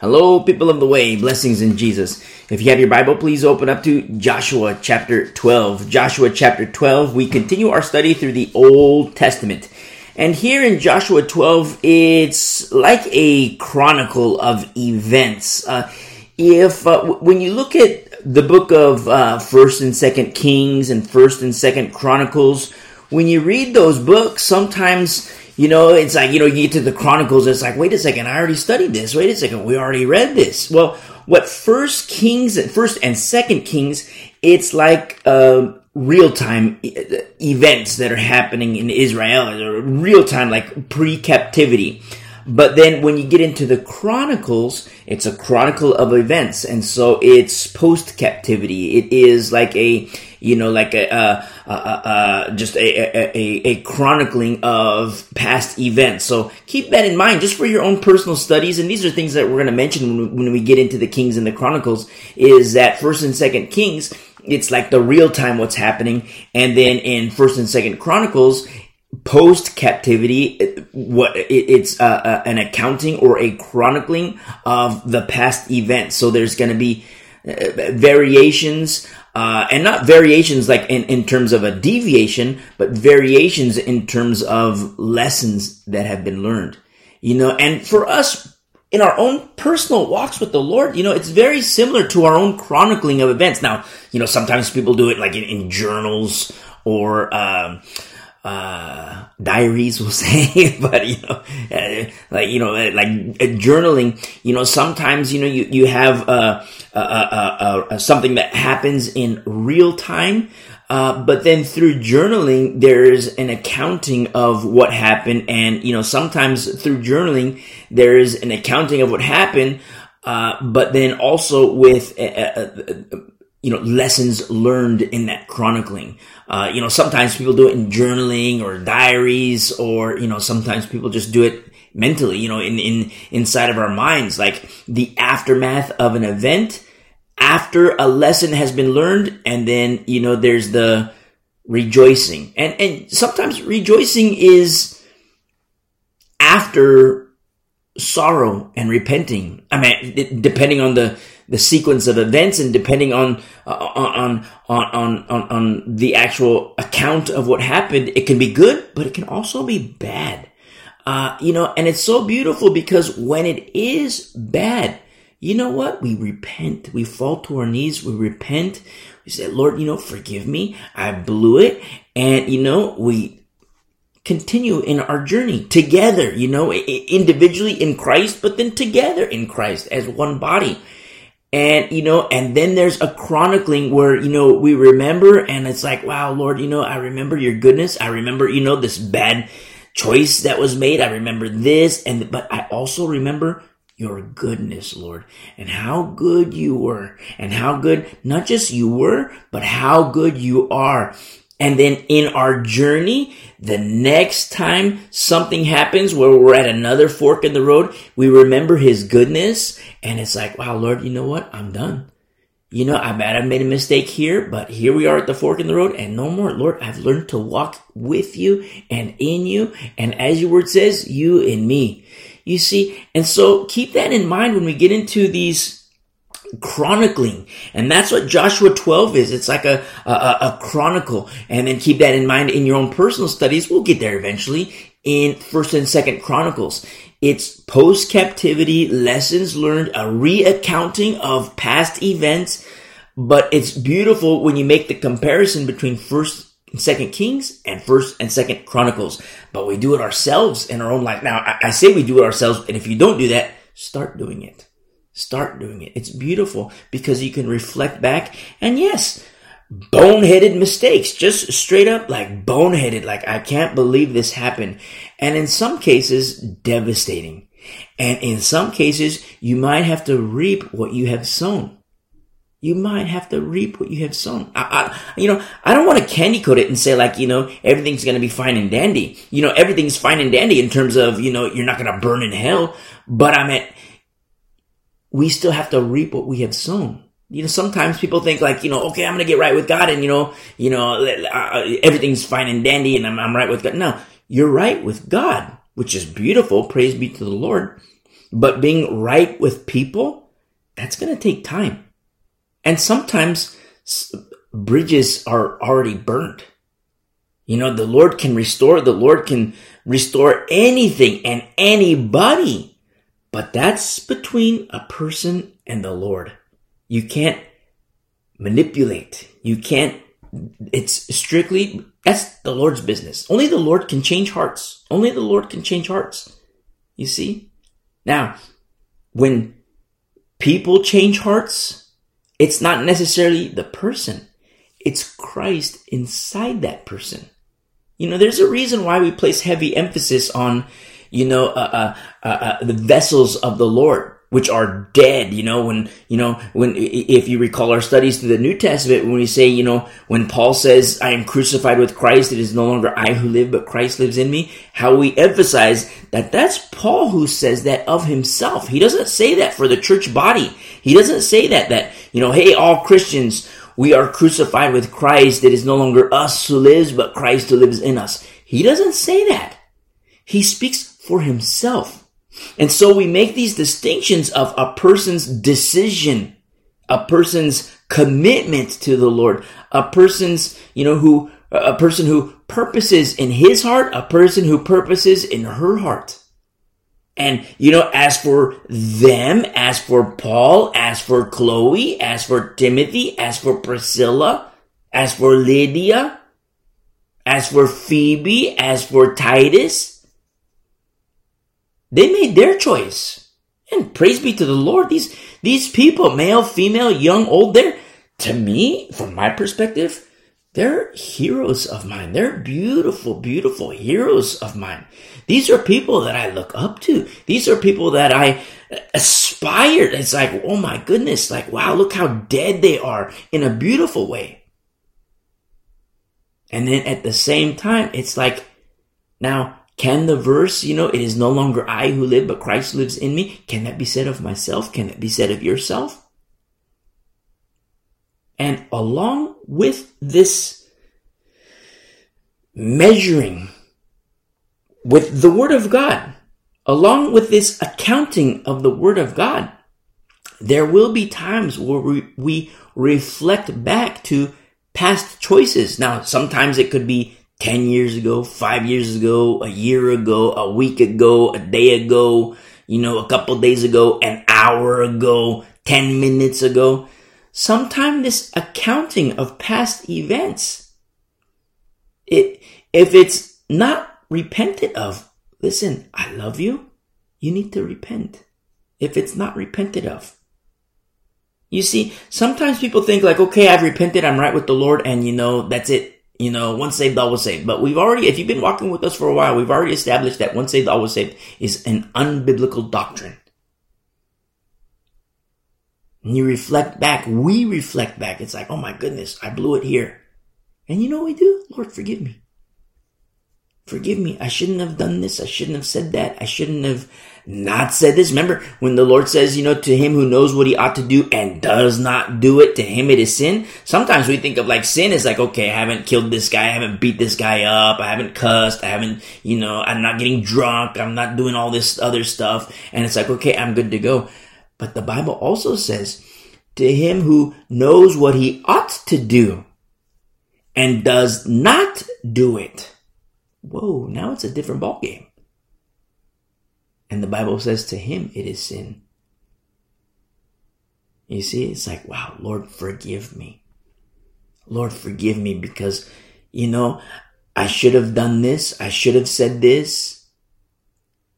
Hello, people of the way, blessings in Jesus. If you have your Bible, please open up to Joshua chapter 12. Joshua chapter 12, we continue our study through the Old Testament. And here in Joshua 12, it's like a chronicle of events. Uh, if, uh, when you look at the book of uh, 1st and 2nd Kings and 1st and 2nd Chronicles, when you read those books, sometimes you know, it's like, you know, you get to the Chronicles, it's like, wait a second, I already studied this. Wait a second, we already read this. Well, what First Kings, and First and Second Kings, it's like uh, real time events that are happening in Israel, real time, like pre captivity. But then when you get into the Chronicles, it's a chronicle of events. And so it's post captivity. It is like a, you know, like a, uh, uh, uh, just a, a, a, chronicling of past events. So keep that in mind just for your own personal studies. And these are things that we're going to mention when, when we get into the Kings and the Chronicles is that first and second Kings, it's like the real time what's happening. And then in first and second Chronicles, post captivity what it's uh, uh, an accounting or a chronicling of the past events so there's going to be uh, variations uh, and not variations like in, in terms of a deviation but variations in terms of lessons that have been learned you know and for us in our own personal walks with the Lord, you know, it's very similar to our own chronicling of events. Now, you know, sometimes people do it like in, in journals or, um, uh, diaries will say, but you know, uh, like, you know, uh, like uh, journaling, you know, sometimes, you know, you, you have, uh, uh, something that happens in real time. but then through journaling, there's an accounting of what happened. And, you know, sometimes through journaling, there's an accounting of what happened. Uh, but then also with, you know, lessons learned in that chronicling. Uh, you know, sometimes people do it in journaling or diaries, or, you know, sometimes people just do it mentally, you know, in, in, inside of our minds, like the aftermath of an event after a lesson has been learned. And then, you know, there's the rejoicing and, and sometimes rejoicing is after sorrow and repenting. I mean, depending on the, the sequence of events and depending on, uh, on, on, on, on, on the actual account of what happened, it can be good, but it can also be bad. Uh, you know, and it's so beautiful because when it is bad, you know what? We repent. We fall to our knees. We repent. We say, Lord, you know, forgive me. I blew it. And, you know, we continue in our journey together, you know, individually in Christ, but then together in Christ as one body. And, you know, and then there's a chronicling where, you know, we remember and it's like, wow, Lord, you know, I remember your goodness. I remember, you know, this bad choice that was made. I remember this. And, but I also remember your goodness, Lord, and how good you were and how good not just you were, but how good you are. And then in our journey, the next time something happens where we're at another fork in the road, we remember his goodness and it's like, wow, Lord, you know what? I'm done. You know, I might have made a mistake here, but here we are at the fork in the road and no more. Lord, I've learned to walk with you and in you. And as your word says, you in me. You see, and so keep that in mind when we get into these chronicling. And that's what Joshua 12 is. It's like a, a, a, chronicle. And then keep that in mind in your own personal studies. We'll get there eventually in first and second chronicles. It's post captivity lessons learned, a reaccounting of past events. But it's beautiful when you make the comparison between first and second Kings and first and second Chronicles. But we do it ourselves in our own life. Now, I, I say we do it ourselves. And if you don't do that, start doing it. Start doing it. It's beautiful because you can reflect back and yes, boneheaded mistakes, just straight up like boneheaded, like I can't believe this happened. And in some cases, devastating. And in some cases, you might have to reap what you have sown. You might have to reap what you have sown. I, I, you know, I don't want to candy coat it and say like, you know, everything's going to be fine and dandy. You know, everything's fine and dandy in terms of, you know, you're not going to burn in hell. But I mean, we still have to reap what we have sown. You know, sometimes people think like, you know, okay, I'm going to get right with God and, you know, you know, uh, everything's fine and dandy and I'm, I'm right with God. No, you're right with God, which is beautiful. Praise be to the Lord. But being right with people, that's going to take time. And sometimes bridges are already burned. You know, the Lord can restore, the Lord can restore anything and anybody. But that's between a person and the Lord. You can't manipulate. You can't, it's strictly, that's the Lord's business. Only the Lord can change hearts. Only the Lord can change hearts. You see? Now, when people change hearts, it's not necessarily the person. It's Christ inside that person. You know, there's a reason why we place heavy emphasis on, you know, uh, uh, uh, uh, the vessels of the Lord, which are dead. You know, when, you know, when, if you recall our studies through the New Testament, when we say, you know, when Paul says, I am crucified with Christ, it is no longer I who live, but Christ lives in me, how we emphasize that that's Paul who says that of himself. He doesn't say that for the church body. He doesn't say that, that, you know, hey, all Christians, we are crucified with Christ. It is no longer us who lives, but Christ who lives in us. He doesn't say that. He speaks for himself. And so we make these distinctions of a person's decision, a person's commitment to the Lord, a person's, you know, who, a person who purposes in his heart, a person who purposes in her heart. And, you know, as for them, as for Paul, as for Chloe, as for Timothy, as for Priscilla, as for Lydia, as for Phoebe, as for Titus, they made their choice. And praise be to the Lord. These, these people, male, female, young, old, they're, to me, from my perspective, they're heroes of mine. They're beautiful, beautiful heroes of mine. These are people that I look up to. These are people that I aspire. It's like, oh my goodness, like, wow, look how dead they are in a beautiful way. And then at the same time, it's like, now, can the verse, you know, it is no longer I who live, but Christ lives in me? Can that be said of myself? Can it be said of yourself? And along with this measuring with the Word of God, along with this accounting of the Word of God, there will be times where we, we reflect back to past choices. Now, sometimes it could be 10 years ago, five years ago, a year ago, a week ago, a day ago, you know, a couple days ago, an hour ago, 10 minutes ago. Sometimes this accounting of past events, it, if it's not repented of, listen, I love you. You need to repent. If it's not repented of. You see, sometimes people think like, okay, I've repented, I'm right with the Lord, and you know, that's it. You know, once saved, always saved. But we've already, if you've been walking with us for a while, we've already established that once saved, always saved is an unbiblical doctrine. And you reflect back, we reflect back. It's like, oh my goodness, I blew it here. And you know what we do? Lord, forgive me. Forgive me. I shouldn't have done this. I shouldn't have said that. I shouldn't have not said this. Remember when the Lord says, you know, to him who knows what he ought to do and does not do it, to him it is sin. Sometimes we think of like sin is like, okay, I haven't killed this guy. I haven't beat this guy up. I haven't cussed. I haven't, you know, I'm not getting drunk. I'm not doing all this other stuff. And it's like, okay, I'm good to go. But the Bible also says, to him who knows what he ought to do and does not do it. Whoa, now it's a different ballgame. And the Bible says to him it is sin. You see, it's like, wow, Lord, forgive me. Lord, forgive me because, you know, I should have done this. I should have said this,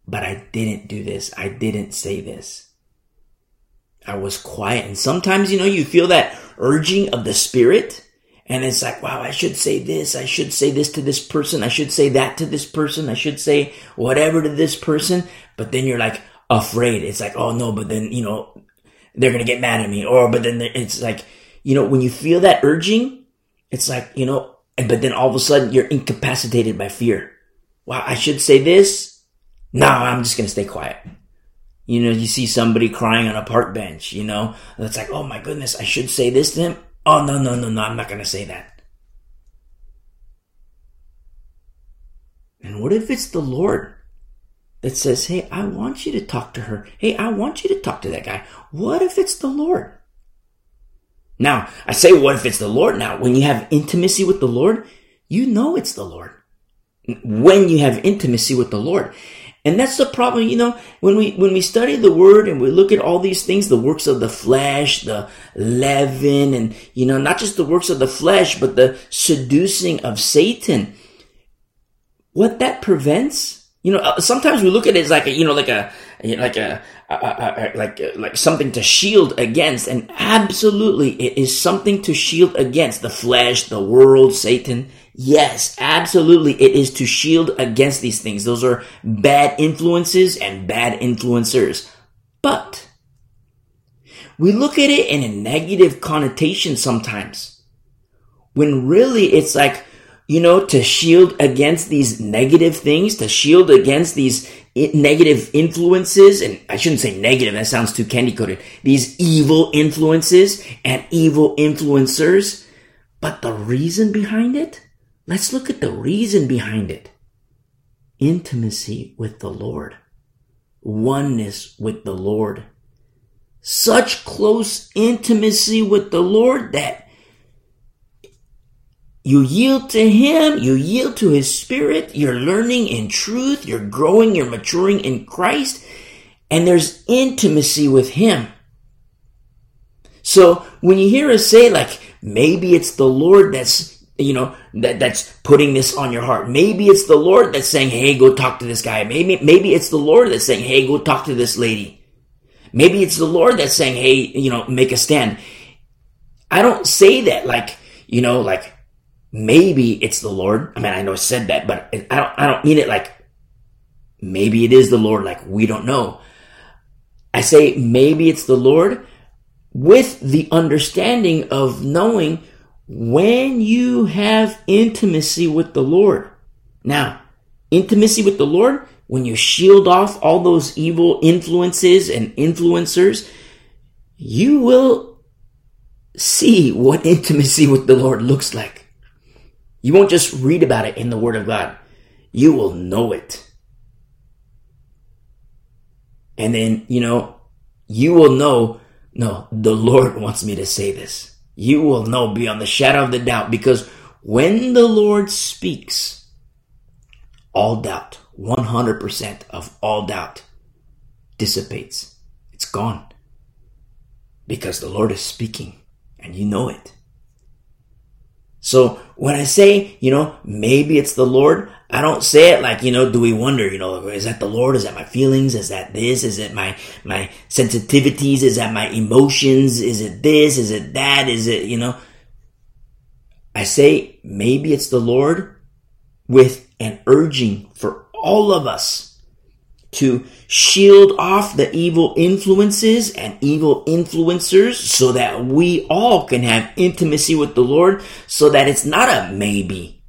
but I didn't do this. I didn't say this. I was quiet. And sometimes, you know, you feel that urging of the spirit. And it's like, wow, I should say this. I should say this to this person. I should say that to this person. I should say whatever to this person. But then you're like afraid. It's like, oh no, but then, you know, they're going to get mad at me. Or, but then it's like, you know, when you feel that urging, it's like, you know, but then all of a sudden you're incapacitated by fear. Wow, I should say this. No, I'm just going to stay quiet. You know, you see somebody crying on a park bench, you know, it's like, oh my goodness, I should say this to him. Oh, no, no, no, no, I'm not going to say that. And what if it's the Lord that says, Hey, I want you to talk to her. Hey, I want you to talk to that guy. What if it's the Lord? Now, I say, what if it's the Lord? Now, when you have intimacy with the Lord, you know it's the Lord. When you have intimacy with the Lord. And that's the problem, you know, when we, when we study the word and we look at all these things, the works of the flesh, the leaven, and, you know, not just the works of the flesh, but the seducing of Satan. What that prevents, you know, uh, sometimes we look at it as like a, you know, like a, like a, a, a, a like, like something to shield against. And absolutely it is something to shield against the flesh, the world, Satan. Yes, absolutely. It is to shield against these things. Those are bad influences and bad influencers. But we look at it in a negative connotation sometimes. When really it's like, you know, to shield against these negative things, to shield against these negative influences, and I shouldn't say negative, that sounds too candy coated, these evil influences and evil influencers. But the reason behind it? Let's look at the reason behind it. Intimacy with the Lord. Oneness with the Lord. Such close intimacy with the Lord that you yield to Him, you yield to His Spirit, you're learning in truth, you're growing, you're maturing in Christ, and there's intimacy with Him. So when you hear us say like, maybe it's the Lord that's you know, that, that's putting this on your heart. Maybe it's the Lord that's saying, Hey, go talk to this guy. Maybe, maybe it's the Lord that's saying, Hey, go talk to this lady. Maybe it's the Lord that's saying, Hey, you know, make a stand. I don't say that like, you know, like maybe it's the Lord. I mean, I know I said that, but I don't, I don't mean it like maybe it is the Lord. Like we don't know. I say maybe it's the Lord with the understanding of knowing when you have intimacy with the Lord. Now, intimacy with the Lord, when you shield off all those evil influences and influencers, you will see what intimacy with the Lord looks like. You won't just read about it in the Word of God. You will know it. And then, you know, you will know, no, the Lord wants me to say this you will know beyond the shadow of the doubt because when the Lord speaks, all doubt, 100% of all doubt dissipates. It's gone. Because the Lord is speaking and you know it. So when I say, you know, maybe it's the Lord, I don't say it like, you know, do we wonder, you know, is that the Lord? Is that my feelings? Is that this? Is it my, my sensitivities? Is that my emotions? Is it this? Is it that? Is it, you know, I say maybe it's the Lord with an urging for all of us to shield off the evil influences and evil influencers so that we all can have intimacy with the Lord so that it's not a maybe.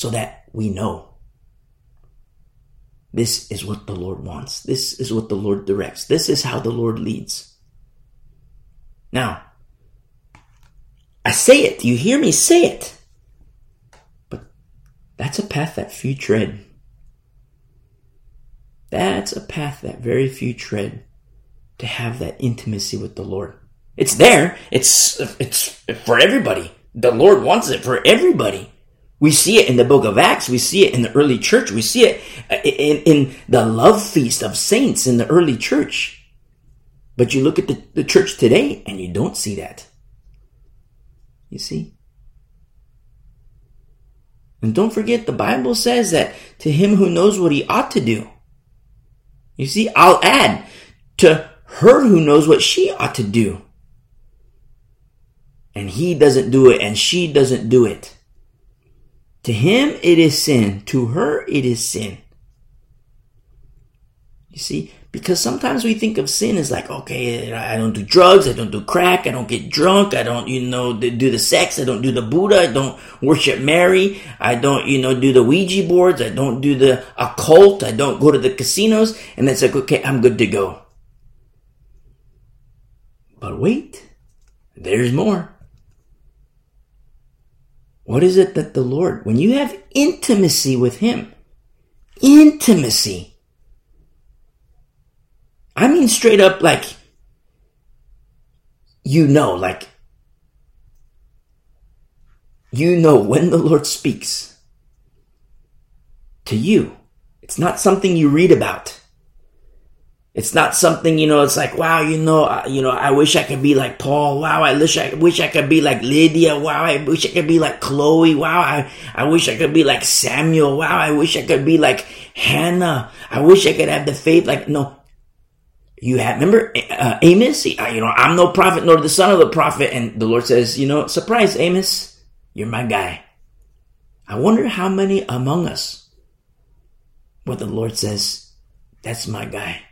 So that we know. This is what the Lord wants. This is what the Lord directs. This is how the Lord leads. Now, I say it. You hear me say it. But that's a path that few tread. That's a path that very few tread to have that intimacy with the Lord. It's there. It's, it's for everybody. The Lord wants it for everybody. We see it in the book of Acts. We see it in the early church. We see it uh, in, in the love feast of saints in the early church. But you look at the, the church today and you don't see that. You see? And don't forget, the Bible says that to him who knows what he ought to do, you see, I'll add to her who knows what she ought to do. And he doesn't do it and she doesn't do it. To him it is sin. To her it is sin. You see, because sometimes we think of sin as like, okay, I don't do drugs, I don't do crack, I don't get drunk, I don't, you know, do the sex, I don't do the Buddha, I don't worship Mary, I don't, you know, do the Ouija boards, I don't do the occult, I don't go to the casinos, and it's like, okay, I'm good to go. But wait, there's more. What is it that the Lord, when you have intimacy with Him, intimacy. I mean, straight up, like, you know, like, you know when the Lord speaks to you. It's not something you read about. It's not something, you know, it's like, wow, you know, uh, you know, I wish I could be like Paul. Wow, I wish I wish I could be like Lydia. Wow, I wish I could be like Chloe. Wow, I, I wish I could be like Samuel. Wow, I wish I could be like Hannah. I wish I could have the faith like, no. You have, remember uh, Amos? You know, I'm no prophet nor the son of the prophet. And the Lord says, you know, surprise, Amos, you're my guy. I wonder how many among us, what the Lord says, that's my guy.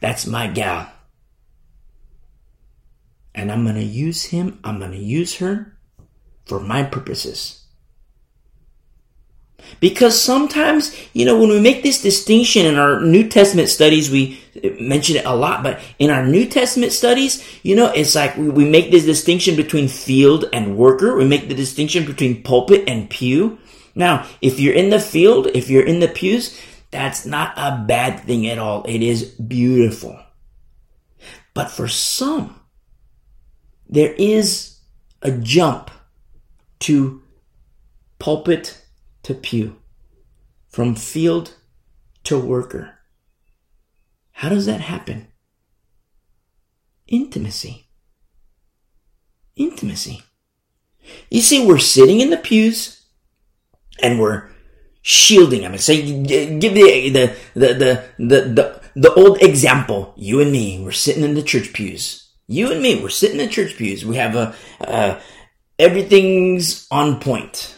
That's my gal. And I'm going to use him, I'm going to use her for my purposes. Because sometimes, you know, when we make this distinction in our New Testament studies, we mention it a lot, but in our New Testament studies, you know, it's like we, we make this distinction between field and worker. We make the distinction between pulpit and pew. Now, if you're in the field, if you're in the pews, that's not a bad thing at all. It is beautiful. But for some, there is a jump to pulpit to pew, from field to worker. How does that happen? Intimacy. Intimacy. You see, we're sitting in the pews and we're shielding them. Say, give the, the, the, the, the, the, old example. You and me, we're sitting in the church pews. You and me, we're sitting in the church pews. We have a, uh, everything's on point.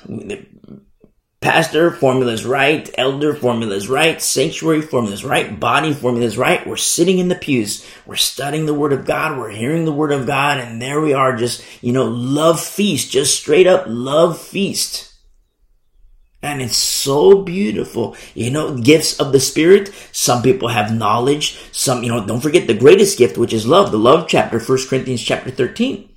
Pastor formula's right. Elder formula's right. Sanctuary formula's right. Body formula's right. We're sitting in the pews. We're studying the word of God. We're hearing the word of God. And there we are just, you know, love feast, just straight up love feast. And it's so beautiful. You know, gifts of the Spirit. Some people have knowledge. Some, you know, don't forget the greatest gift, which is love. The love chapter, 1 Corinthians chapter 13.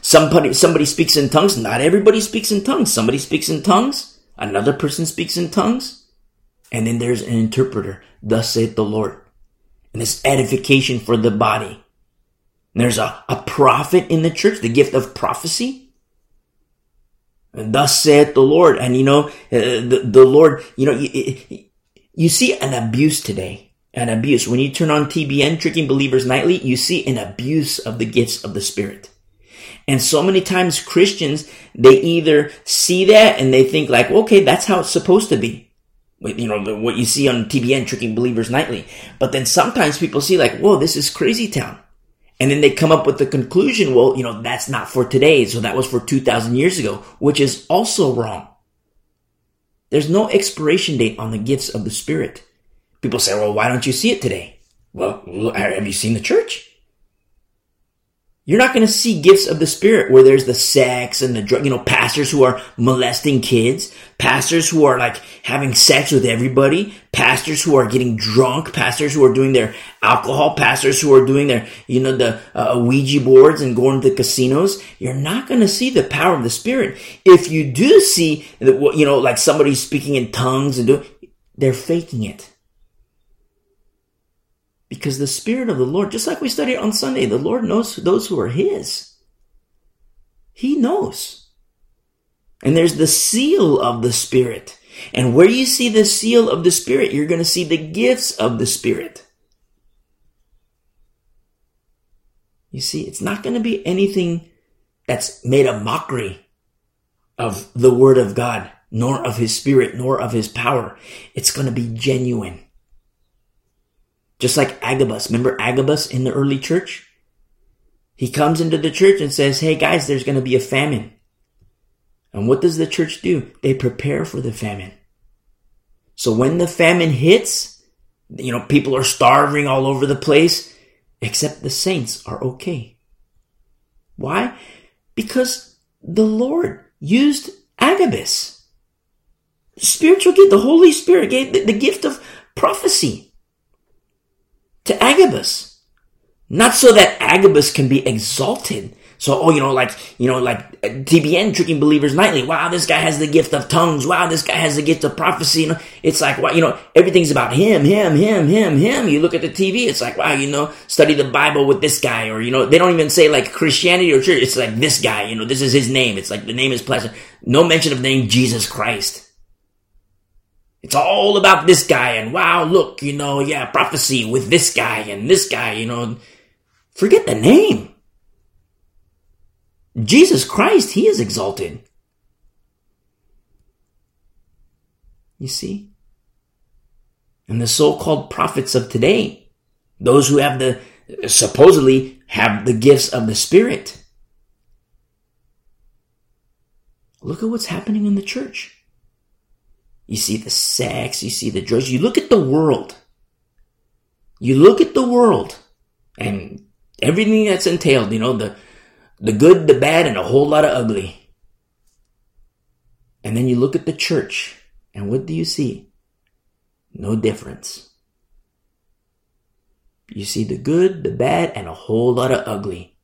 Somebody, somebody speaks in tongues. Not everybody speaks in tongues. Somebody speaks in tongues. Another person speaks in tongues. And then there's an interpreter. Thus saith the Lord. And it's edification for the body. And there's a, a prophet in the church, the gift of prophecy. Thus saith the Lord. And you know, uh, the, the Lord, you know, you, you see an abuse today. An abuse. When you turn on TBN, Tricking Believers Nightly, you see an abuse of the gifts of the Spirit. And so many times Christians, they either see that and they think like, okay, that's how it's supposed to be. You know, what you see on TBN, Tricking Believers Nightly. But then sometimes people see like, whoa, this is crazy town. And then they come up with the conclusion, well, you know, that's not for today. So that was for 2000 years ago, which is also wrong. There's no expiration date on the gifts of the Spirit. People say, well, why don't you see it today? Well, have you seen the church? You're not going to see gifts of the spirit where there's the sex and the drug, you know, pastors who are molesting kids, pastors who are like having sex with everybody, pastors who are getting drunk, pastors who are doing their alcohol, pastors who are doing their, you know, the uh, Ouija boards and going to the casinos. You're not going to see the power of the spirit. If you do see, you know, like somebody speaking in tongues and doing, they're faking it. Because the Spirit of the Lord, just like we studied on Sunday, the Lord knows those who are His. He knows. And there's the seal of the Spirit. And where you see the seal of the Spirit, you're going to see the gifts of the Spirit. You see, it's not going to be anything that's made a mockery of the Word of God, nor of His Spirit, nor of His power. It's going to be genuine. Just like Agabus. Remember Agabus in the early church? He comes into the church and says, Hey guys, there's going to be a famine. And what does the church do? They prepare for the famine. So when the famine hits, you know, people are starving all over the place, except the saints are okay. Why? Because the Lord used Agabus. Spiritual gift, the Holy Spirit gave the, the gift of prophecy to Agabus. Not so that Agabus can be exalted, So, oh, you know, like, you know, like TBN tricking believers nightly. Wow, this guy has the gift of tongues. Wow, this guy has the gift of prophecy. You know, it's like, wow, you know, everything's about him, him, him, him, him. You look at the TV, it's like, wow, you know, study the Bible with this guy. Or, you know, they don't even say like Christianity or church. It's like this guy, you know, this is his name. It's like the name is pleasant. No mention of the name Jesus Christ. It's all about this guy and wow, look, you know, yeah, prophecy with this guy and this guy, you know. Forget the name. Jesus Christ, He is exalted. You see? And the so-called prophets of today, those who have the, supposedly have the gifts of the Spirit. Look at what's happening in the church. You see the sex, you see the drugs, you look at the world. You look at the world and everything that's entailed, you know, the the good, the bad, and a whole lot of ugly. And then you look at the church, and what do you see? No difference. You see the good, the bad, and a whole lot of ugly.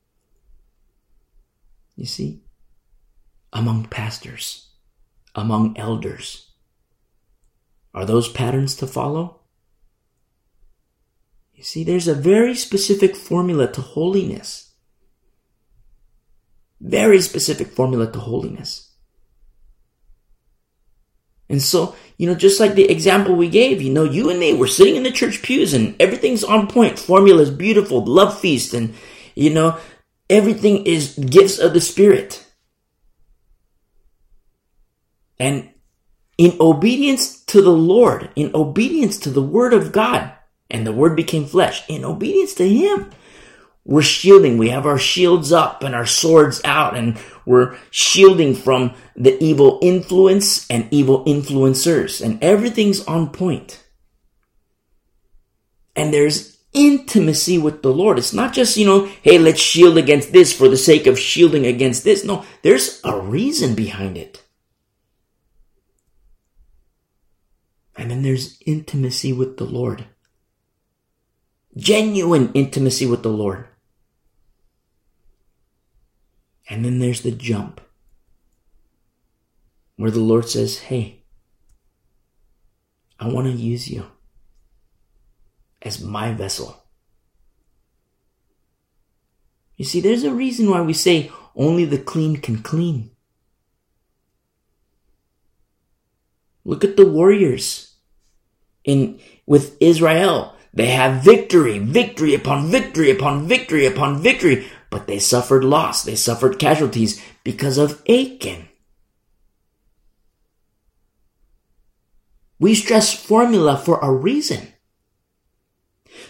You see? Among pastors, among elders. Are those patterns to follow? You see, there's a very specific formula to holiness. Very specific formula to holiness. And so, you know, just like the example we gave, you know, you and me, we're sitting in the church pews and everything's on point. Formula is beautiful, love feast, and, you know, everything is gifts of the Spirit. And in obedience to the Lord, in obedience to the Word of God, and the Word became flesh, in obedience to Him, we're shielding. We have our shields up and our swords out and we're shielding from the evil influence and evil influencers and everything's on point. And there's intimacy with the Lord. It's not just, you know, hey, let's shield against this for the sake of shielding against this. No, there's a reason behind it. And then there's intimacy with the Lord. Genuine intimacy with the Lord. And then there's the jump where the Lord says, Hey, I want to use you as my vessel. You see, there's a reason why we say only the clean can clean. Look at the warriors in with Israel. They have victory, victory upon victory upon victory upon victory but they suffered loss, they suffered casualties because of Achan. We stress formula for a reason.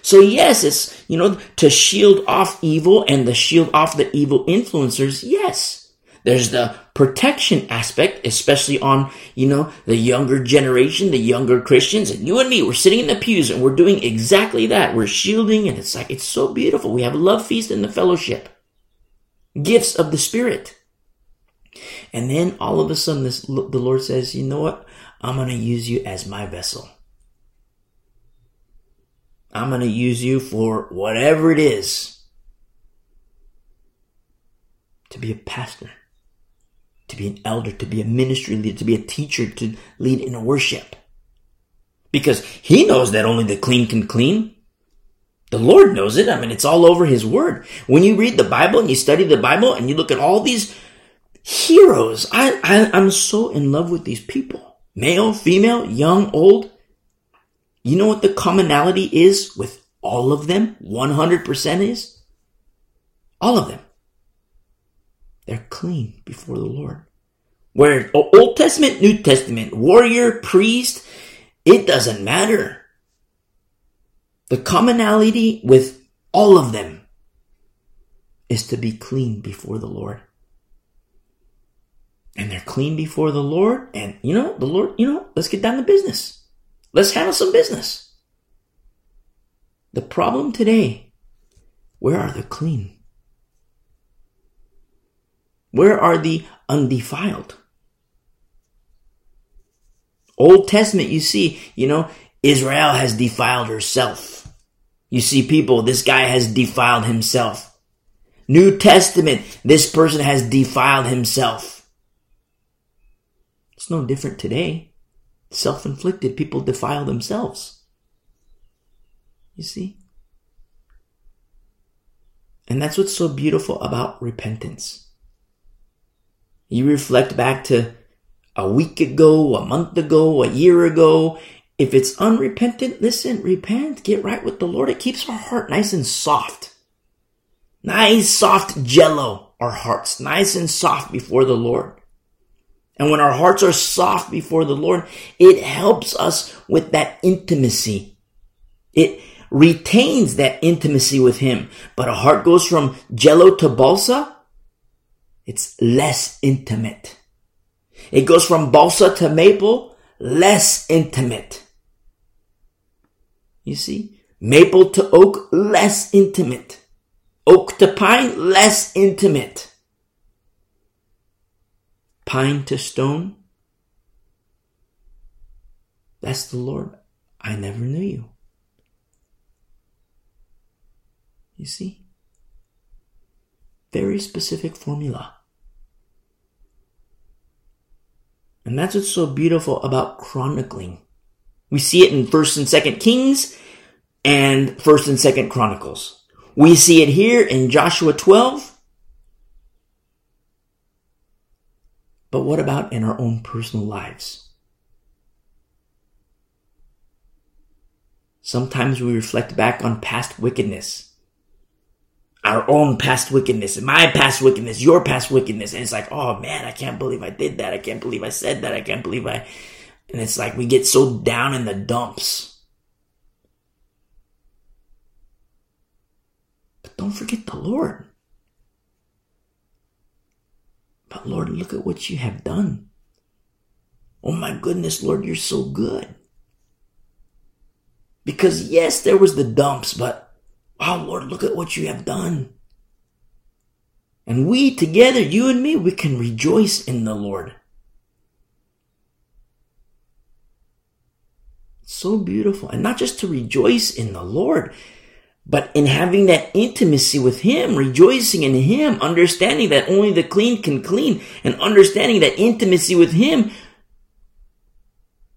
So yes, it's, you know, to shield off evil and to shield off the evil influencers, yes. There's the protection aspect, especially on, you know, the younger generation, the younger Christians. And you and me, we're sitting in the pews and we're doing exactly that. We're shielding and it's like, it's so beautiful. We have a love feast in the fellowship. Gifts of the Spirit. And then all of a sudden, this, the Lord says, you know what? I'm going to use you as my vessel. I'm going to use you for whatever it is to be a pastor to be an elder, to be a ministry leader, to be a teacher, to lead in worship. Because he knows that only the clean can clean. The Lord knows it. I mean, it's all over his word. When you read the Bible and you study the Bible and you look at all these heroes, I, I, I'm so in love with these people. Male, female, young, old. You know what the commonality is with all of them? 100% is? All of them. They're clean before the Lord. Where oh, Old Testament, New Testament, warrior, priest, it doesn't matter. The commonality with all of them is to be clean before the Lord. And they're clean before the Lord. And you know, the Lord, you know, let's get down to business. Let's handle some business. The problem today, where are the clean? Where are the undefiled? Old Testament, you see, you know, Israel has defiled herself. You see people, this guy has defiled himself. New Testament, this person has defiled himself. It's no different today. Self inflicted people defile themselves. You see? And that's what's so beautiful about repentance. You reflect back to a week ago, a month ago, a year ago. If it's unrepentant, listen, repent, get right with the Lord. It keeps our heart nice and soft. Nice, soft jello, our hearts, nice and soft before the Lord. And when our hearts are soft before the Lord, it helps us with that intimacy. It retains that intimacy with Him. But a heart goes from jello to balsa, it's less intimate. It goes from balsa to maple, less intimate. You see? Maple to oak, less intimate. Oak to pine, less intimate. Pine to stone, that's the Lord. I never knew you. You see? Very specific formula. And that's what's so beautiful about chronicling. We see it in 1st and 2nd Kings and 1st and 2nd Chronicles. We see it here in Joshua 12. But what about in our own personal lives? Sometimes we reflect back on past wickedness our own past wickedness, my past wickedness, your past wickedness. And it's like, oh man, I can't believe I did that. I can't believe I said that. I can't believe I. And it's like we get so down in the dumps. But don't forget the Lord. But Lord, look at what you have done. Oh my goodness, Lord, you're so good. Because yes, there was the dumps, but Oh Lord, look at what you have done. And we together, you and me, we can rejoice in the Lord. So beautiful. And not just to rejoice in the Lord, but in having that intimacy with Him, rejoicing in Him, understanding that only the clean can clean, and understanding that intimacy with Him,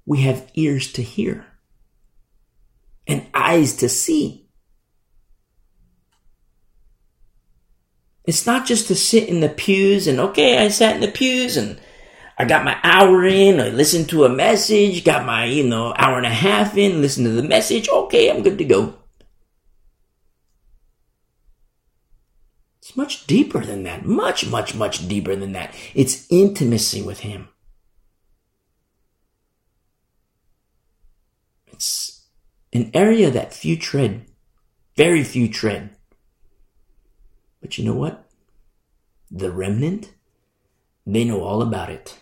we have ears to hear and eyes to see. It's not just to sit in the pews and, okay, I sat in the pews and I got my hour in, I listened to a message, got my, you know, hour and a half in, listened to the message, okay, I'm good to go. It's much deeper than that. Much, much, much deeper than that. It's intimacy with Him. It's an area that few tread, very few tread. But you know what? The remnant, they know all about it.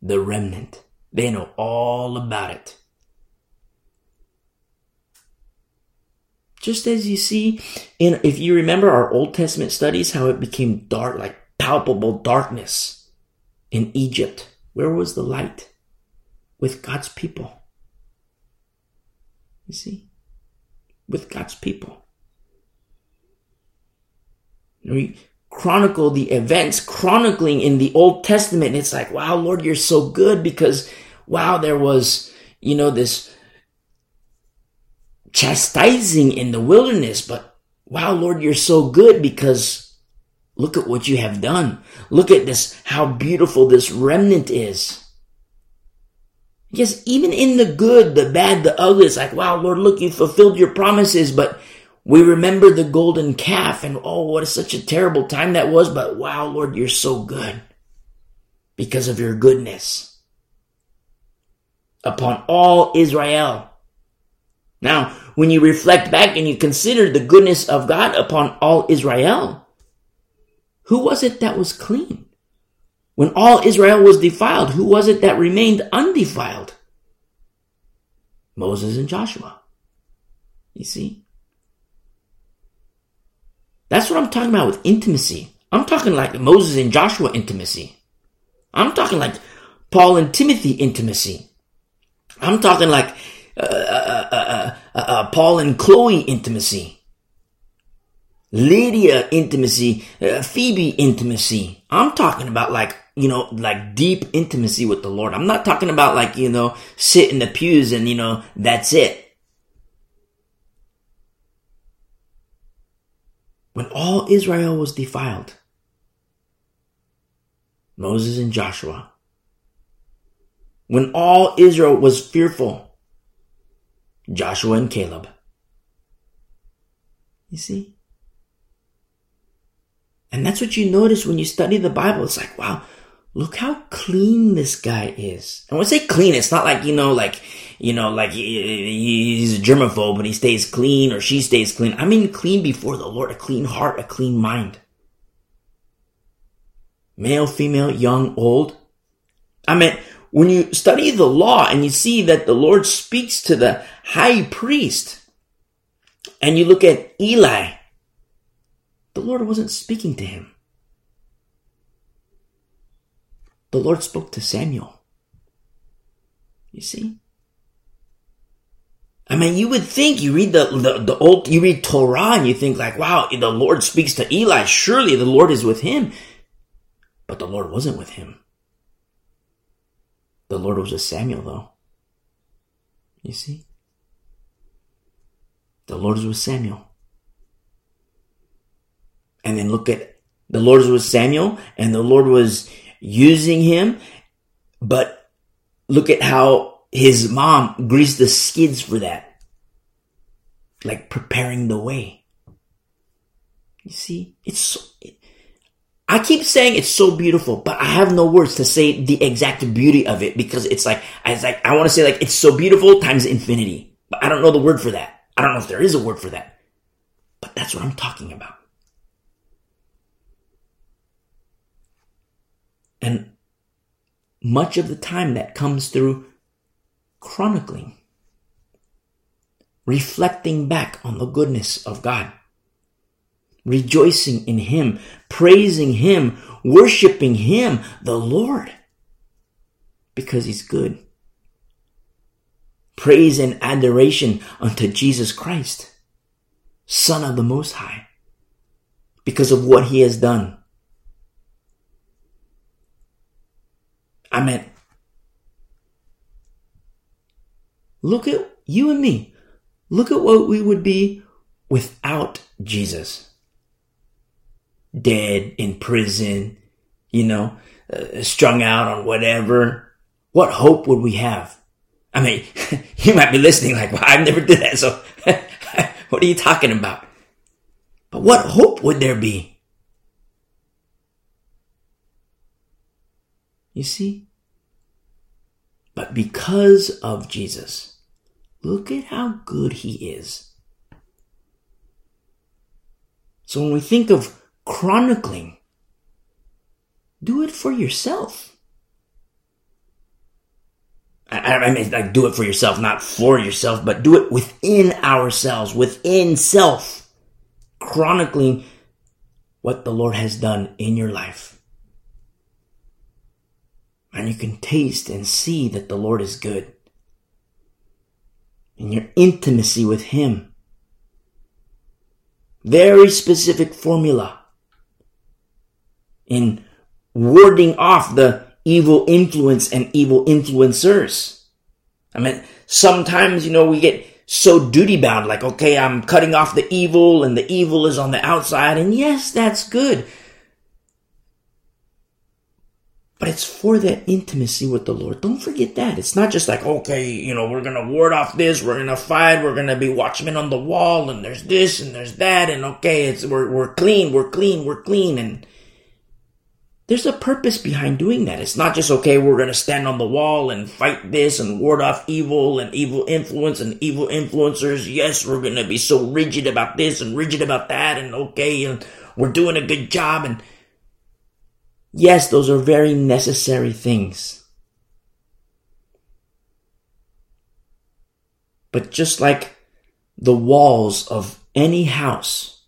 The remnant, they know all about it. Just as you see in, if you remember our Old Testament studies, how it became dark, like palpable darkness in Egypt. Where was the light? With God's people. You see? With God's people we chronicle the events, chronicling in the Old Testament. It's like, wow, Lord, you're so good because, wow, there was, you know, this chastising in the wilderness, but wow, Lord, you're so good because look at what you have done. Look at this, how beautiful this remnant is. Yes, even in the good, the bad, the ugly, it's like, wow, Lord, look, you fulfilled your promises, but we remember the golden calf and oh, what a, such a terrible time that was, but wow, Lord, you're so good because of your goodness upon all Israel. Now, when you reflect back and you consider the goodness of God upon all Israel, who was it that was clean? When all Israel was defiled, who was it that remained undefiled? Moses and Joshua. You see? That's what I'm talking about with intimacy. I'm talking like Moses and Joshua intimacy. I'm talking like Paul and Timothy intimacy. I'm talking like uh, uh, uh, Paul and Chloe intimacy. Lydia intimacy, uh, Phoebe intimacy. I'm talking about like, you know, like deep intimacy with the Lord. I'm not talking about like, you know, sit in the pews and, you know, that's it. When all Israel was defiled, Moses and Joshua, when all Israel was fearful, Joshua and Caleb. You see? And that's what you notice when you study the Bible. It's like, wow, look how clean this guy is. And when I say clean, it's not like, you know, like, you know, like he's a germaphobe and he stays clean or she stays clean. I mean, clean before the Lord, a clean heart, a clean mind. Male, female, young, old. I mean, when you study the law and you see that the Lord speaks to the high priest and you look at Eli, the Lord wasn't speaking to him. The Lord spoke to Samuel. You see? I mean, you would think you read the, the, the old, you read Torah and you think like, wow, the Lord speaks to Eli. Surely the Lord is with him. But the Lord wasn't with him. The Lord was with Samuel though. You see? The Lord was with Samuel. And then look at the Lord was with Samuel and the Lord was using him. But look at how his mom greased the skids for that. Like preparing the way. You see, it's so, it, I keep saying it's so beautiful, but I have no words to say the exact beauty of it because it's like, it's like, I want to say like, it's so beautiful times infinity, but I don't know the word for that. I don't know if there is a word for that, but that's what I'm talking about. And much of the time that comes through chronicling, reflecting back on the goodness of God, rejoicing in Him, praising Him, worshiping Him, the Lord, because He's good. Praise and adoration unto Jesus Christ, Son of the Most High, because of what He has done I meant, look at you and me. Look at what we would be without Jesus. Dead, in prison, you know, uh, strung out on whatever. What hope would we have? I mean, you might be listening like, well, I've never did that, so what are you talking about? But what hope would there be? You see? But because of Jesus, look at how good he is. So when we think of chronicling, do it for yourself. I, mean, like, do it for yourself, not for yourself, but do it within ourselves, within self, chronicling what the Lord has done in your life. And you can taste and see that the Lord is good. In your intimacy with Him. Very specific formula. In warding off the evil influence and evil influencers. I mean, sometimes, you know, we get so duty bound, like, okay, I'm cutting off the evil and the evil is on the outside. And yes, that's good. But it's for that intimacy with the Lord. Don't forget that. It's not just like, okay, you know, we're going to ward off this, we're going to fight, we're going to be watchmen on the wall, and there's this and there's that, and okay, it's, we're, we're clean, we're clean, we're clean. And there's a purpose behind doing that. It's not just, okay, we're going to stand on the wall and fight this and ward off evil and evil influence and evil influencers. Yes, we're going to be so rigid about this and rigid about that, and okay, and we're doing a good job. And Yes, those are very necessary things. But just like the walls of any house,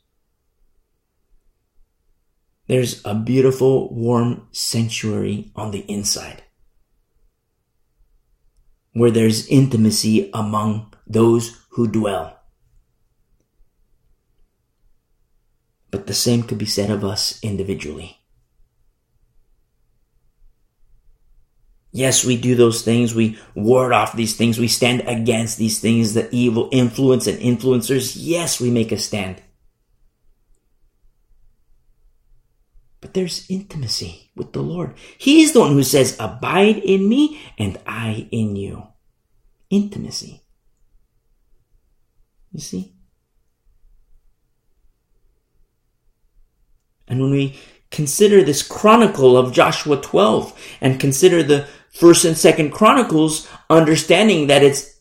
there's a beautiful, warm sanctuary on the inside where there's intimacy among those who dwell. But the same could be said of us individually. Yes, we do those things. We ward off these things. We stand against these things, the evil influence and influencers. Yes, we make a stand. But there's intimacy with the Lord. He's the one who says, Abide in me and I in you. Intimacy. You see? And when we consider this chronicle of Joshua 12 and consider the first and second chronicles, understanding that it's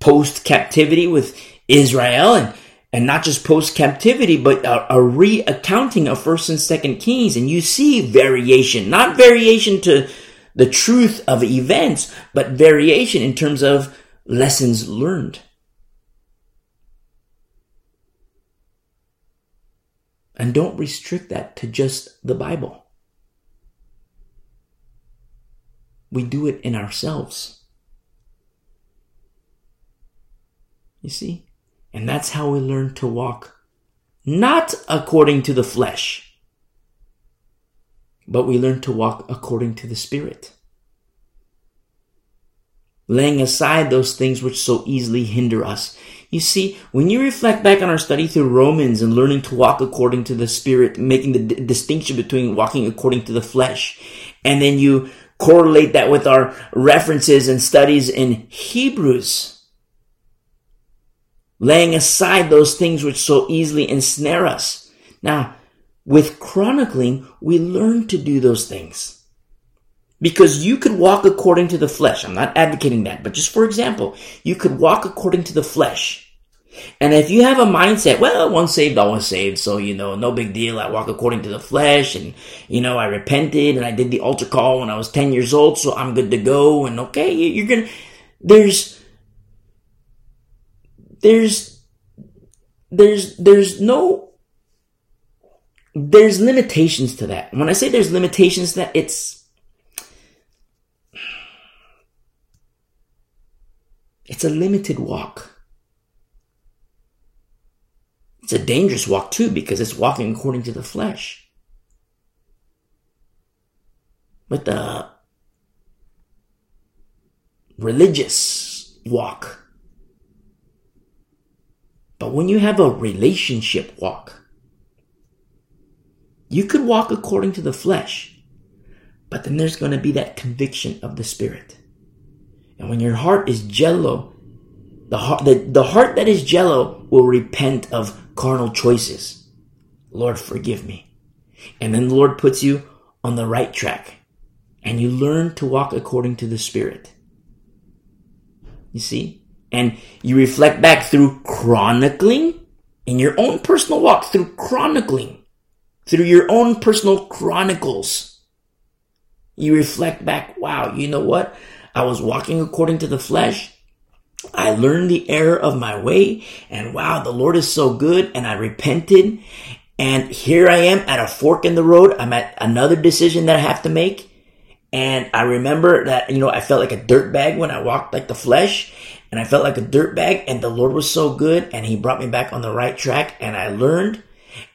post captivity with Israel and and not just post captivity, but a, a reaccounting of first and second kings. And you see variation, not variation to the truth of events, but variation in terms of lessons learned. And don't restrict that to just the Bible. We do it in ourselves. You see? And that's how we learn to walk not according to the flesh, but we learn to walk according to the Spirit. Laying aside those things which so easily hinder us. You see, when you reflect back on our study through Romans and learning to walk according to the Spirit, making the d- distinction between walking according to the flesh, and then you correlate that with our references and studies in Hebrews, laying aside those things which so easily ensnare us. Now, with chronicling, we learn to do those things. Because you could walk according to the flesh. I'm not advocating that, but just for example, you could walk according to the flesh. And if you have a mindset, well, once saved, always saved, so, you know, no big deal. I walk according to the flesh and, you know, I repented and I did the altar call when I was 10 years old, so I'm good to go. And okay, you're gonna, there's, there's there's there's no there's limitations to that. When I say there's limitations to that, it's it's a limited walk. It's a dangerous walk too because it's walking according to the flesh. But the religious walk but when you have a relationship walk, you could walk according to the flesh, but then there's going to be that conviction of the spirit. And when your heart is jello, the heart, the, the heart that is jello will repent of carnal choices. Lord, forgive me. And then the Lord puts you on the right track and you learn to walk according to the spirit. You see? and you reflect back through chronicling in your own personal walk, through chronicling, through your own personal chronicles. You reflect back, wow, you know what? I was walking according to the flesh. I learned the error of my way and wow, the Lord is so good and I repented and here I am at a fork in the road. I'm at another decision that I have to make. And I remember that, you know, I felt like a dirt bag when I walked like the flesh and I felt like a dirtbag and the Lord was so good and he brought me back on the right track and I learned.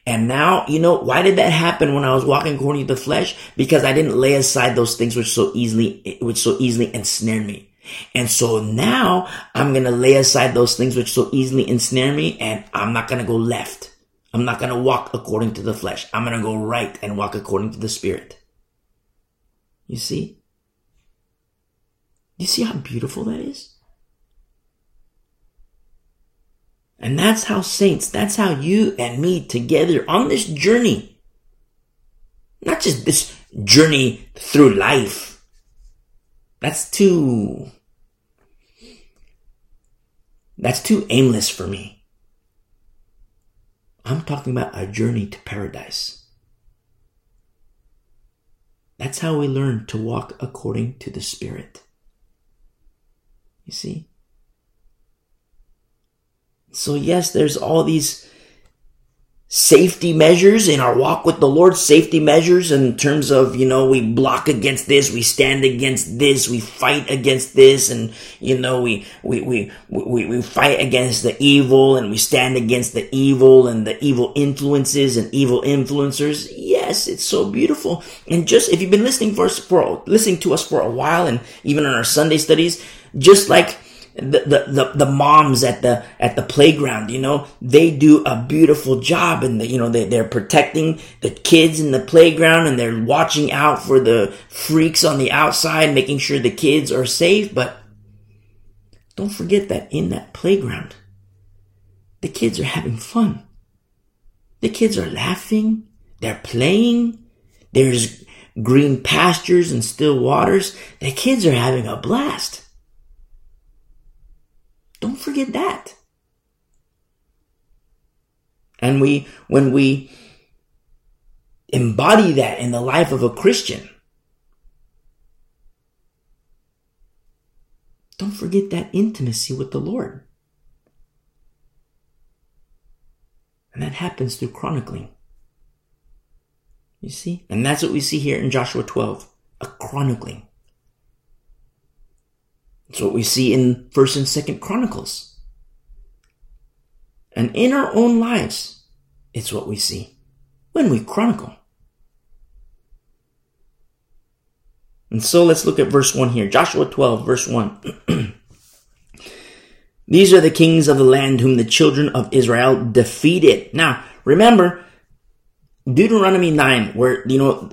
And now, you know, why did that happen when I was walking according to the flesh? Because I didn't lay aside those things which so easily, which so easily ensnared me. And so now I'm going to lay aside those things which so easily ensnare me and I'm not going to go left. I'm not going to walk according to the flesh. I'm going to go right and walk according to the spirit. You see? You see how beautiful that is? And that's how saints, that's how you and me together on this journey, not just this journey through life. That's too, that's too aimless for me. I'm talking about a journey to paradise. That's how we learn to walk according to the Spirit. You see? So yes, there's all these safety measures in our walk with the Lord, safety measures in terms of, you know, we block against this, we stand against this, we fight against this, and, you know, we, we, we, we, we fight against the evil and we stand against the evil and the evil influences and evil influencers. Yes, it's so beautiful. And just, if you've been listening for us for, listening to us for a while and even on our Sunday studies, just like, the, the, the, moms at the, at the playground, you know, they do a beautiful job and, the, you know, they, they're protecting the kids in the playground and they're watching out for the freaks on the outside, making sure the kids are safe. But don't forget that in that playground, the kids are having fun. The kids are laughing. They're playing. There's green pastures and still waters. The kids are having a blast. Don't forget that. And we, when we embody that in the life of a Christian, don't forget that intimacy with the Lord. And that happens through chronicling. You see? And that's what we see here in Joshua 12 a chronicling. It's what we see in First and Second Chronicles. And in our own lives, it's what we see when we chronicle. And so let's look at verse 1 here. Joshua 12, verse 1. These are the kings of the land whom the children of Israel defeated. Now, remember, Deuteronomy 9, where, you know,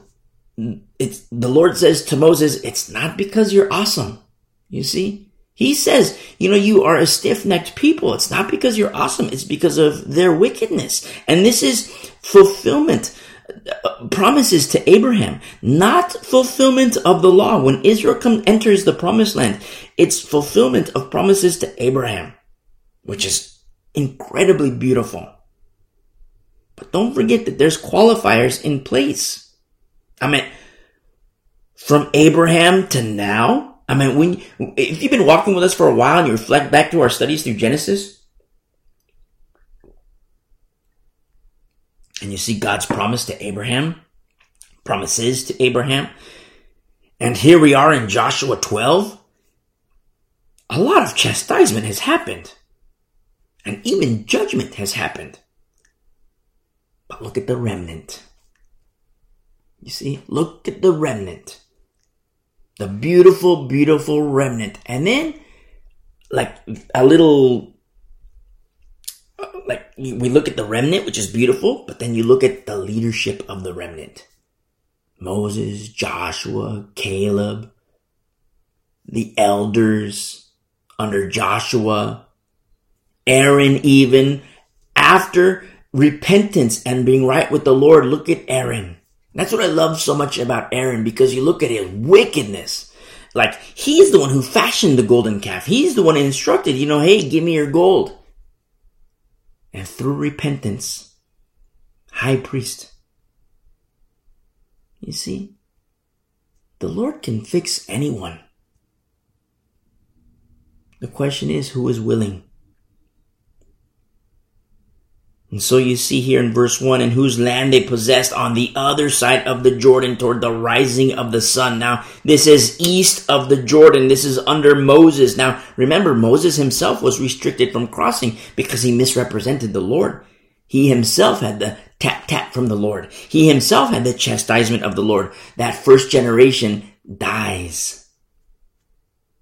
it's, the Lord says to Moses, it's not because you're awesome. You see? He says, you know, you are a stiff-necked people. It's not because you're awesome. It's because of their wickedness. And this is fulfillment uh, promises to Abraham, not fulfillment of the law. When Israel come, enters the promised land, it's fulfillment of promises to Abraham, which is incredibly beautiful. But don't forget that there's qualifiers in place. I mean, from Abraham to now, I mean, when if you've been walking with us for a while and you reflect back to our studies through Genesis, and you see God's promise to Abraham, promises to Abraham, and here we are in Joshua 12, a lot of chastisement has happened, and even judgment has happened. But look at the remnant. You see, look at the remnant. The beautiful, beautiful remnant. And then, like a little, uh, like we look at the remnant, which is beautiful, but then you look at the leadership of the remnant. Moses, Joshua, Caleb, the elders under Joshua, Aaron even, after repentance and being right with the Lord, look at Aaron. That's what I love so much about Aaron because you look at his wickedness. Like, he's the one who fashioned the golden calf. He's the one instructed, you know, hey, give me your gold. And through repentance, high priest. You see, the Lord can fix anyone. The question is, who is willing? And so you see here in verse 1, and whose land they possessed on the other side of the Jordan toward the rising of the sun. Now, this is east of the Jordan. This is under Moses. Now, remember, Moses himself was restricted from crossing because he misrepresented the Lord. He himself had the tap tap from the Lord. He himself had the chastisement of the Lord. That first generation dies.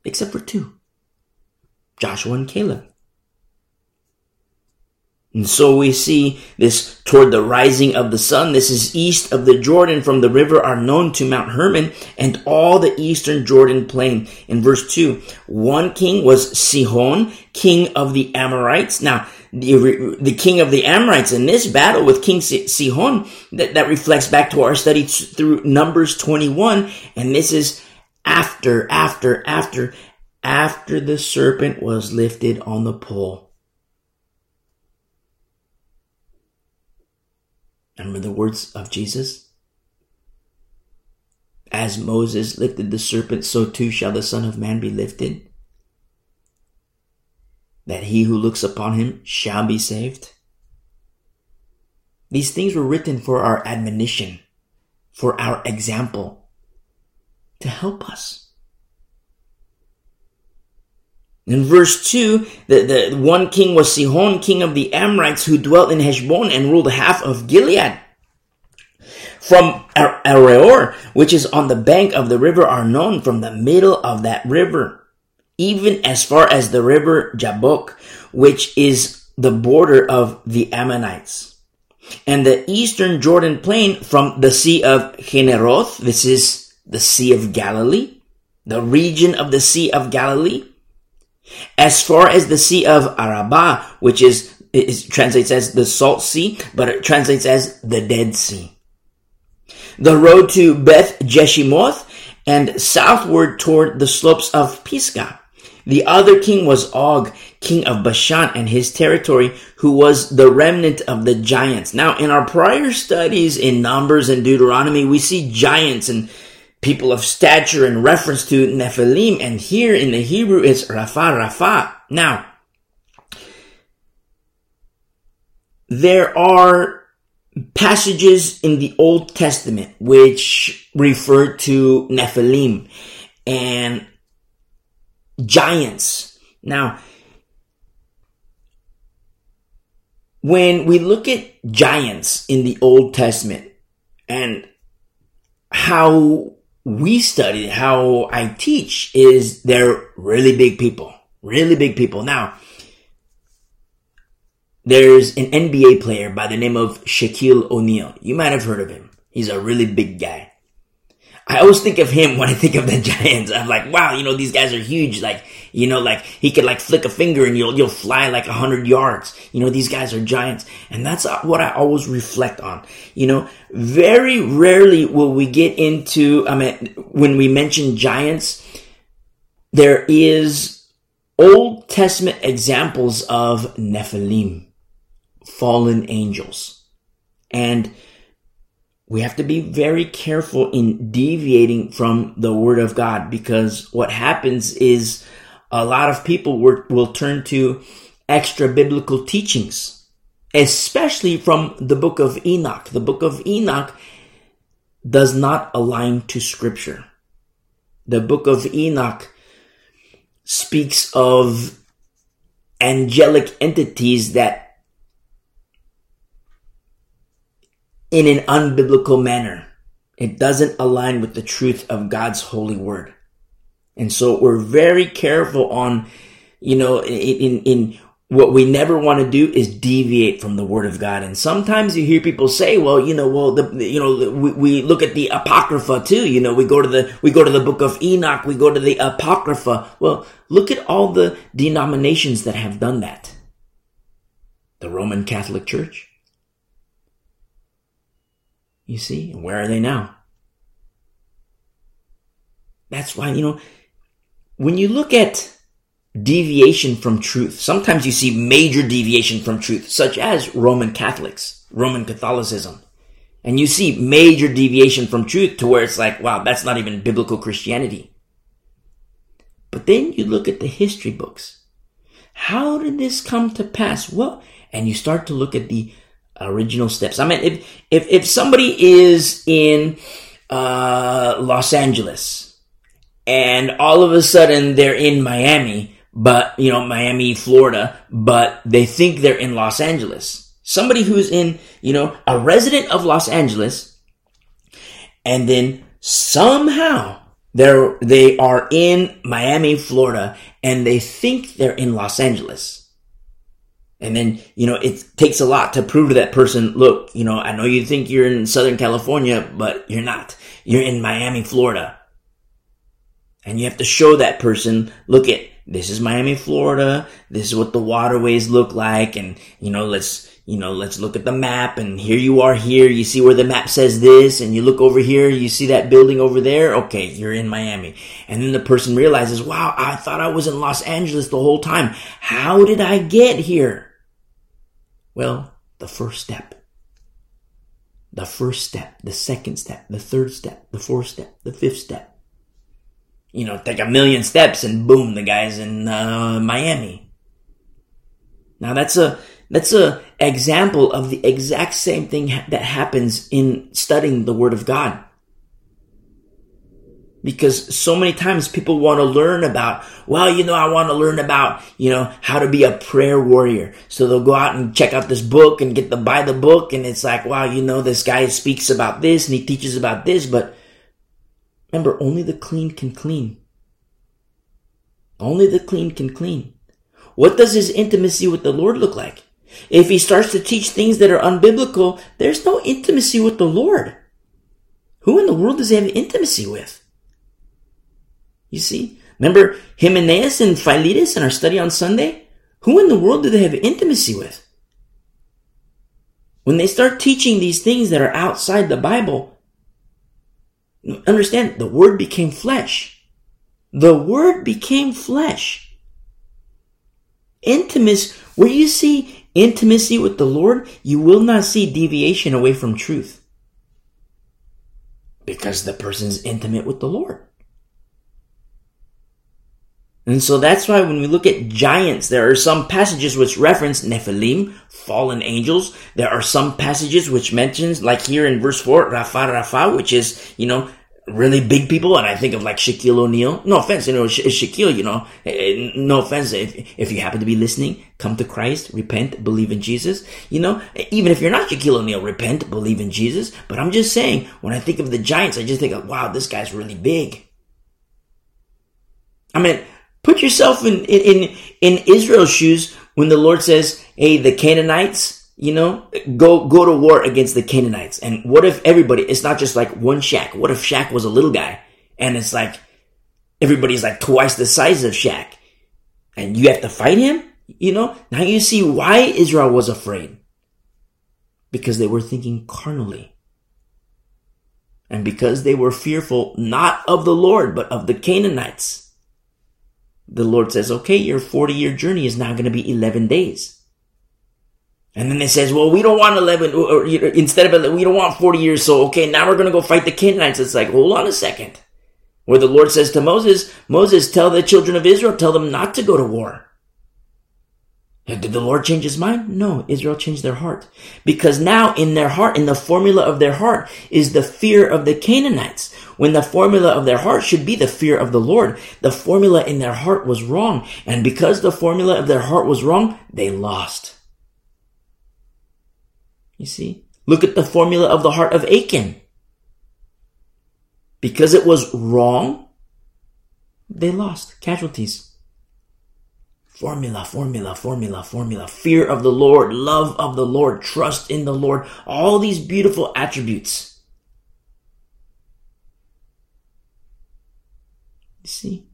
Except for two. Joshua and Caleb. And so we see this toward the rising of the sun. This is east of the Jordan from the river Arnon to Mount Hermon and all the eastern Jordan plain. In verse 2, one king was Sihon, king of the Amorites. Now, the, the king of the Amorites in this battle with King Sihon, that, that reflects back to our study through Numbers 21. And this is after, after, after, after the serpent was lifted on the pole. Remember the words of Jesus? As Moses lifted the serpent, so too shall the Son of Man be lifted, that he who looks upon him shall be saved. These things were written for our admonition, for our example, to help us. In verse 2, the, the one king was Sihon, king of the Amorites, who dwelt in Heshbon and ruled half of Gilead. From Aroer, which is on the bank of the river Arnon, from the middle of that river, even as far as the river Jabbok, which is the border of the Ammonites. And the eastern Jordan plain from the Sea of Chinneroth, this is the Sea of Galilee, the region of the Sea of Galilee, as far as the Sea of Arabah, which is, is translates as the Salt Sea, but it translates as the Dead Sea. The road to Beth Jeshimoth and southward toward the slopes of Pisgah. The other king was Og, king of Bashan and his territory, who was the remnant of the giants. Now, in our prior studies in Numbers and Deuteronomy, we see giants and people of stature in reference to Nephilim, and here in the Hebrew it's Rapha Rapha. Now, there are passages in the Old Testament which refer to Nephilim and giants. Now, when we look at giants in the Old Testament and how we study, how I teach is they're really big people, really big people. Now, there's an NBA player by the name of Shaquille O'Neal. You might have heard of him. He's a really big guy. I always think of him when I think of the Giants. I'm like, wow, you know, these guys are huge. Like, you know, like he could like flick a finger and you'll, you'll fly like a hundred yards. You know, these guys are giants. And that's what I always reflect on. You know, very rarely will we get into, I mean, when we mention giants, there is Old Testament examples of Nephilim, fallen angels. And we have to be very careful in deviating from the word of God because what happens is a lot of people will, turn to extra biblical teachings, especially from the book of Enoch. The book of Enoch does not align to scripture. The book of Enoch speaks of angelic entities that in an unbiblical manner. It doesn't align with the truth of God's holy word. And so we're very careful on, you know, in, in, what we never want to do is deviate from the word of God. And sometimes you hear people say, well, you know, well, the, you know, we, we look at the Apocrypha too. You know, we go to the, we go to the book of Enoch, we go to the Apocrypha. Well, look at all the denominations that have done that. The Roman Catholic Church, you see, where are they now? That's why, you know, when you look at deviation from truth, sometimes you see major deviation from truth, such as Roman Catholics, Roman Catholicism. And you see major deviation from truth to where it's like, wow, that's not even biblical Christianity. But then you look at the history books. How did this come to pass? Well, and you start to look at the original steps. I mean, if if if somebody is in uh, Los Angeles and all of a sudden they're in Miami, but you know Miami, Florida, but they think they're in Los Angeles. Somebody who's in you know a resident of Los Angeles, and then somehow they're they are in Miami, Florida, and they think they're in Los Angeles and then, you know, it takes a lot to prove to that person, look, you know, I know you think you're in Southern California, but you're not. You're in Miami, Florida. And you have to show that person, look at, this is Miami, Florida. This is what the waterways look like. And, you know, let's, you know, let's look at the map and here you are here. You see where the map says this and you look over here. You see that building over there. Okay. You're in Miami. And then the person realizes, wow, I thought I was in Los Angeles the whole time. How did I get here? Well, the first step. The first step, the second step, the third step, the fourth step, the fifth step. You know, take a million steps and boom, the guy's in uh, Miami. Now that's a That's a example of the exact same thing that happens in studying the Word of God. Because so many times people want to learn about, well, you know, I want to learn about, you know, how to be a prayer warrior. So they'll go out and check out this book and get the, buy the book. And it's like, wow, you know, this guy speaks about this and he teaches about this. But remember, only the clean can clean. Only the clean can clean. What does his intimacy with the Lord look like? If he starts to teach things that are unbiblical, there's no intimacy with the Lord. Who in the world does he have intimacy with? You see? Remember Hymenaeus and Philetus in our study on Sunday? Who in the world do they have intimacy with? When they start teaching these things that are outside the Bible, understand the Word became flesh. The Word became flesh. Intimacy, where you see intimacy with the Lord, you will not see deviation away from truth. Because the person's intimate with the Lord. And so that's why when we look at giants, there are some passages which reference Nephilim, fallen angels. There are some passages which mentions, like here in verse 4, Rapha Rapha, which is, you know, really big people. And I think of like Shaquille O'Neal. No offense, you know, Sha- Shaquille, you know, eh, eh, no offense. If, if you happen to be listening, come to Christ, repent, believe in Jesus. You know, even if you're not Shaquille O'Neal, repent, believe in Jesus. But I'm just saying, when I think of the giants, I just think of, wow, this guy's really big. I mean, Put yourself in, in, in Israel's shoes when the Lord says, Hey, the Canaanites, you know, go, go to war against the Canaanites. And what if everybody, it's not just like one Shaq. What if Shaq was a little guy and it's like everybody's like twice the size of Shaq and you have to fight him? You know, now you see why Israel was afraid. Because they were thinking carnally. And because they were fearful not of the Lord, but of the Canaanites the Lord says, okay, your 40 year journey is now going to be 11 days. And then it says, well, we don't want 11, or, or instead of, we don't want 40 years. So, okay, now we're going to go fight the Canaanites. It's like, hold on a second. Where the Lord says to Moses, Moses, tell the children of Israel, tell them not to go to war. Did the Lord change his mind? No, Israel changed their heart. Because now in their heart, in the formula of their heart, is the fear of the Canaanites. When the formula of their heart should be the fear of the Lord. The formula in their heart was wrong. And because the formula of their heart was wrong, they lost. You see? Look at the formula of the heart of Achan. Because it was wrong, they lost casualties. Formula, formula, formula, formula. Fear of the Lord, love of the Lord, trust in the Lord. All these beautiful attributes. You see?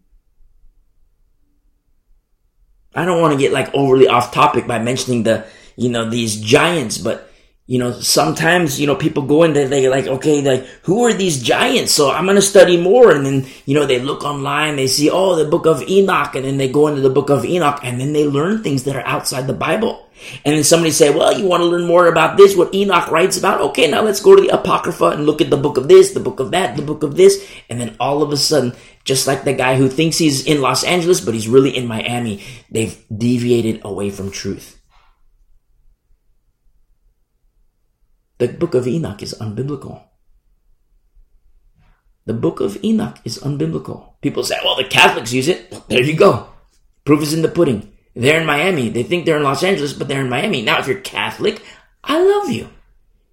I don't want to get like overly off topic by mentioning the, you know, these giants, but you know, sometimes, you know, people go in there, they're like, okay, like, who are these giants? So I'm going to study more. And then, you know, they look online, they see, oh, the book of Enoch. And then they go into the book of Enoch and then they learn things that are outside the Bible. And then somebody say, well, you want to learn more about this, what Enoch writes about? Okay, now let's go to the Apocrypha and look at the book of this, the book of that, the book of this. And then all of a sudden, just like the guy who thinks he's in Los Angeles, but he's really in Miami, they've deviated away from truth. The book of Enoch is unbiblical. The book of Enoch is unbiblical. People say, well, the Catholics use it. There you go. Proof is in the pudding. They're in Miami. They think they're in Los Angeles, but they're in Miami. Now, if you're Catholic, I love you.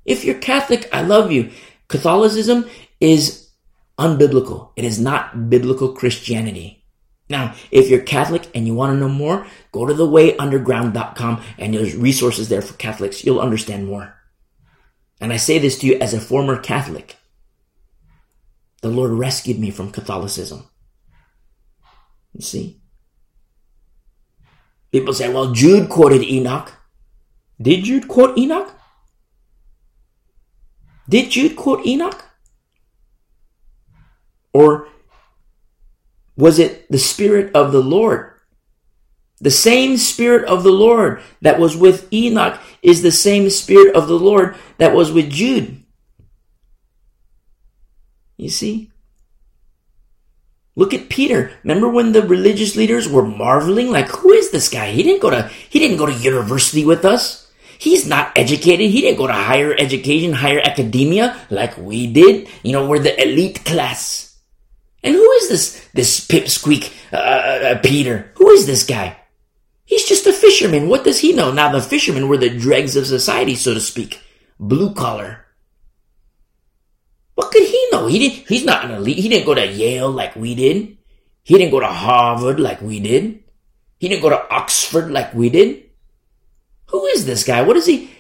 If you're Catholic, I love you. Catholicism is unbiblical. It is not biblical Christianity. Now, if you're Catholic and you want to know more, go to thewayunderground.com and there's resources there for Catholics. You'll understand more. And I say this to you as a former Catholic. The Lord rescued me from Catholicism. You see? People say, well, Jude quoted Enoch. Did Jude quote Enoch? Did Jude quote Enoch? Or was it the Spirit of the Lord the same Spirit of the Lord that was with Enoch is the same Spirit of the Lord that was with Jude. You see? Look at Peter. Remember when the religious leaders were marveling, like, who is this guy? He didn't go to, he didn't go to university with us. He's not educated. He didn't go to higher education, higher academia like we did. You know, we're the elite class. And who is this, this pipsqueak, uh, uh, uh, Peter? Who is this guy? He's just a fisherman. What does he know? Now the fishermen were the dregs of society, so to speak. Blue collar. What could he know? He didn't, he's not an elite. He didn't go to Yale like we did. He didn't go to Harvard like we did. He didn't go to Oxford like we did. Who is this guy? What is he?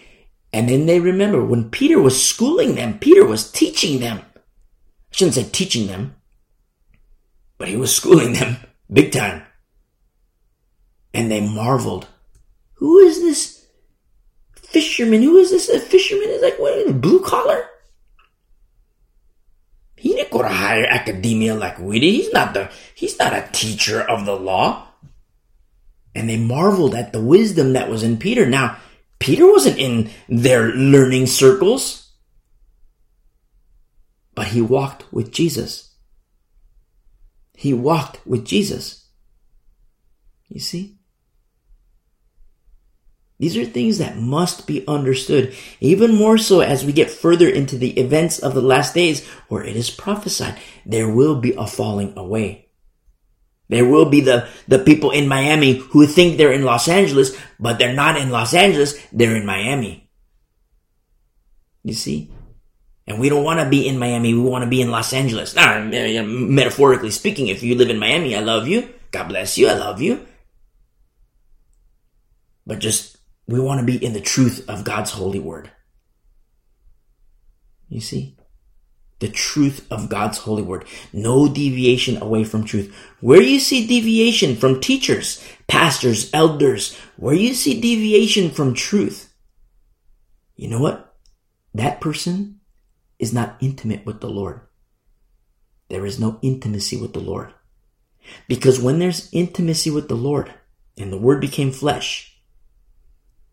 And then they remember when Peter was schooling them, Peter was teaching them. I shouldn't say teaching them, but he was schooling them big time. And they marveled. Who is this fisherman? Who is this? A fisherman is like, what, blue collar? He didn't go to higher academia like we did. He's not the, he's not a teacher of the law. And they marveled at the wisdom that was in Peter. Now, Peter wasn't in their learning circles, but he walked with Jesus. He walked with Jesus. You see? These are things that must be understood, even more so as we get further into the events of the last days where it is prophesied there will be a falling away. There will be the, the people in Miami who think they're in Los Angeles, but they're not in Los Angeles, they're in Miami. You see? And we don't want to be in Miami, we want to be in Los Angeles. Now, metaphorically speaking, if you live in Miami, I love you. God bless you, I love you. But just we want to be in the truth of God's holy word. You see? The truth of God's holy word. No deviation away from truth. Where you see deviation from teachers, pastors, elders, where you see deviation from truth, you know what? That person is not intimate with the Lord. There is no intimacy with the Lord. Because when there's intimacy with the Lord and the word became flesh,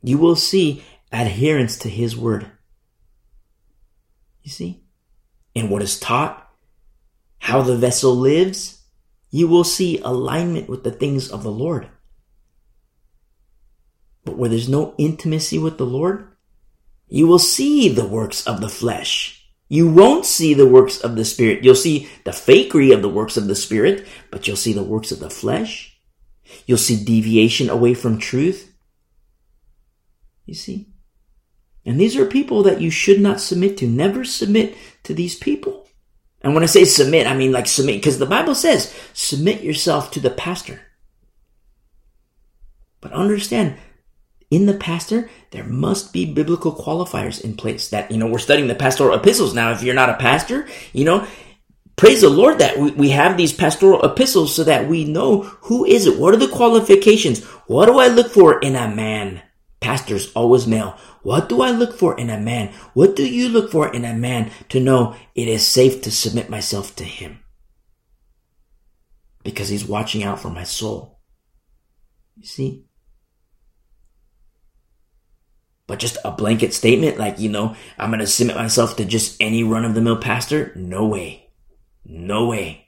you will see adherence to his word. You see? In what is taught, how the vessel lives, you will see alignment with the things of the Lord. But where there's no intimacy with the Lord, you will see the works of the flesh. You won't see the works of the Spirit. You'll see the fakery of the works of the Spirit, but you'll see the works of the flesh. You'll see deviation away from truth. You see? And these are people that you should not submit to. Never submit to these people. And when I say submit, I mean like submit, because the Bible says, submit yourself to the pastor. But understand, in the pastor, there must be biblical qualifiers in place that, you know, we're studying the pastoral epistles. Now, if you're not a pastor, you know, praise the Lord that we, we have these pastoral epistles so that we know who is it? What are the qualifications? What do I look for in a man? Pastors always male. What do I look for in a man? What do you look for in a man to know it is safe to submit myself to him? Because he's watching out for my soul. You see? But just a blanket statement like, you know, I'm going to submit myself to just any run of the mill pastor? No way. No way.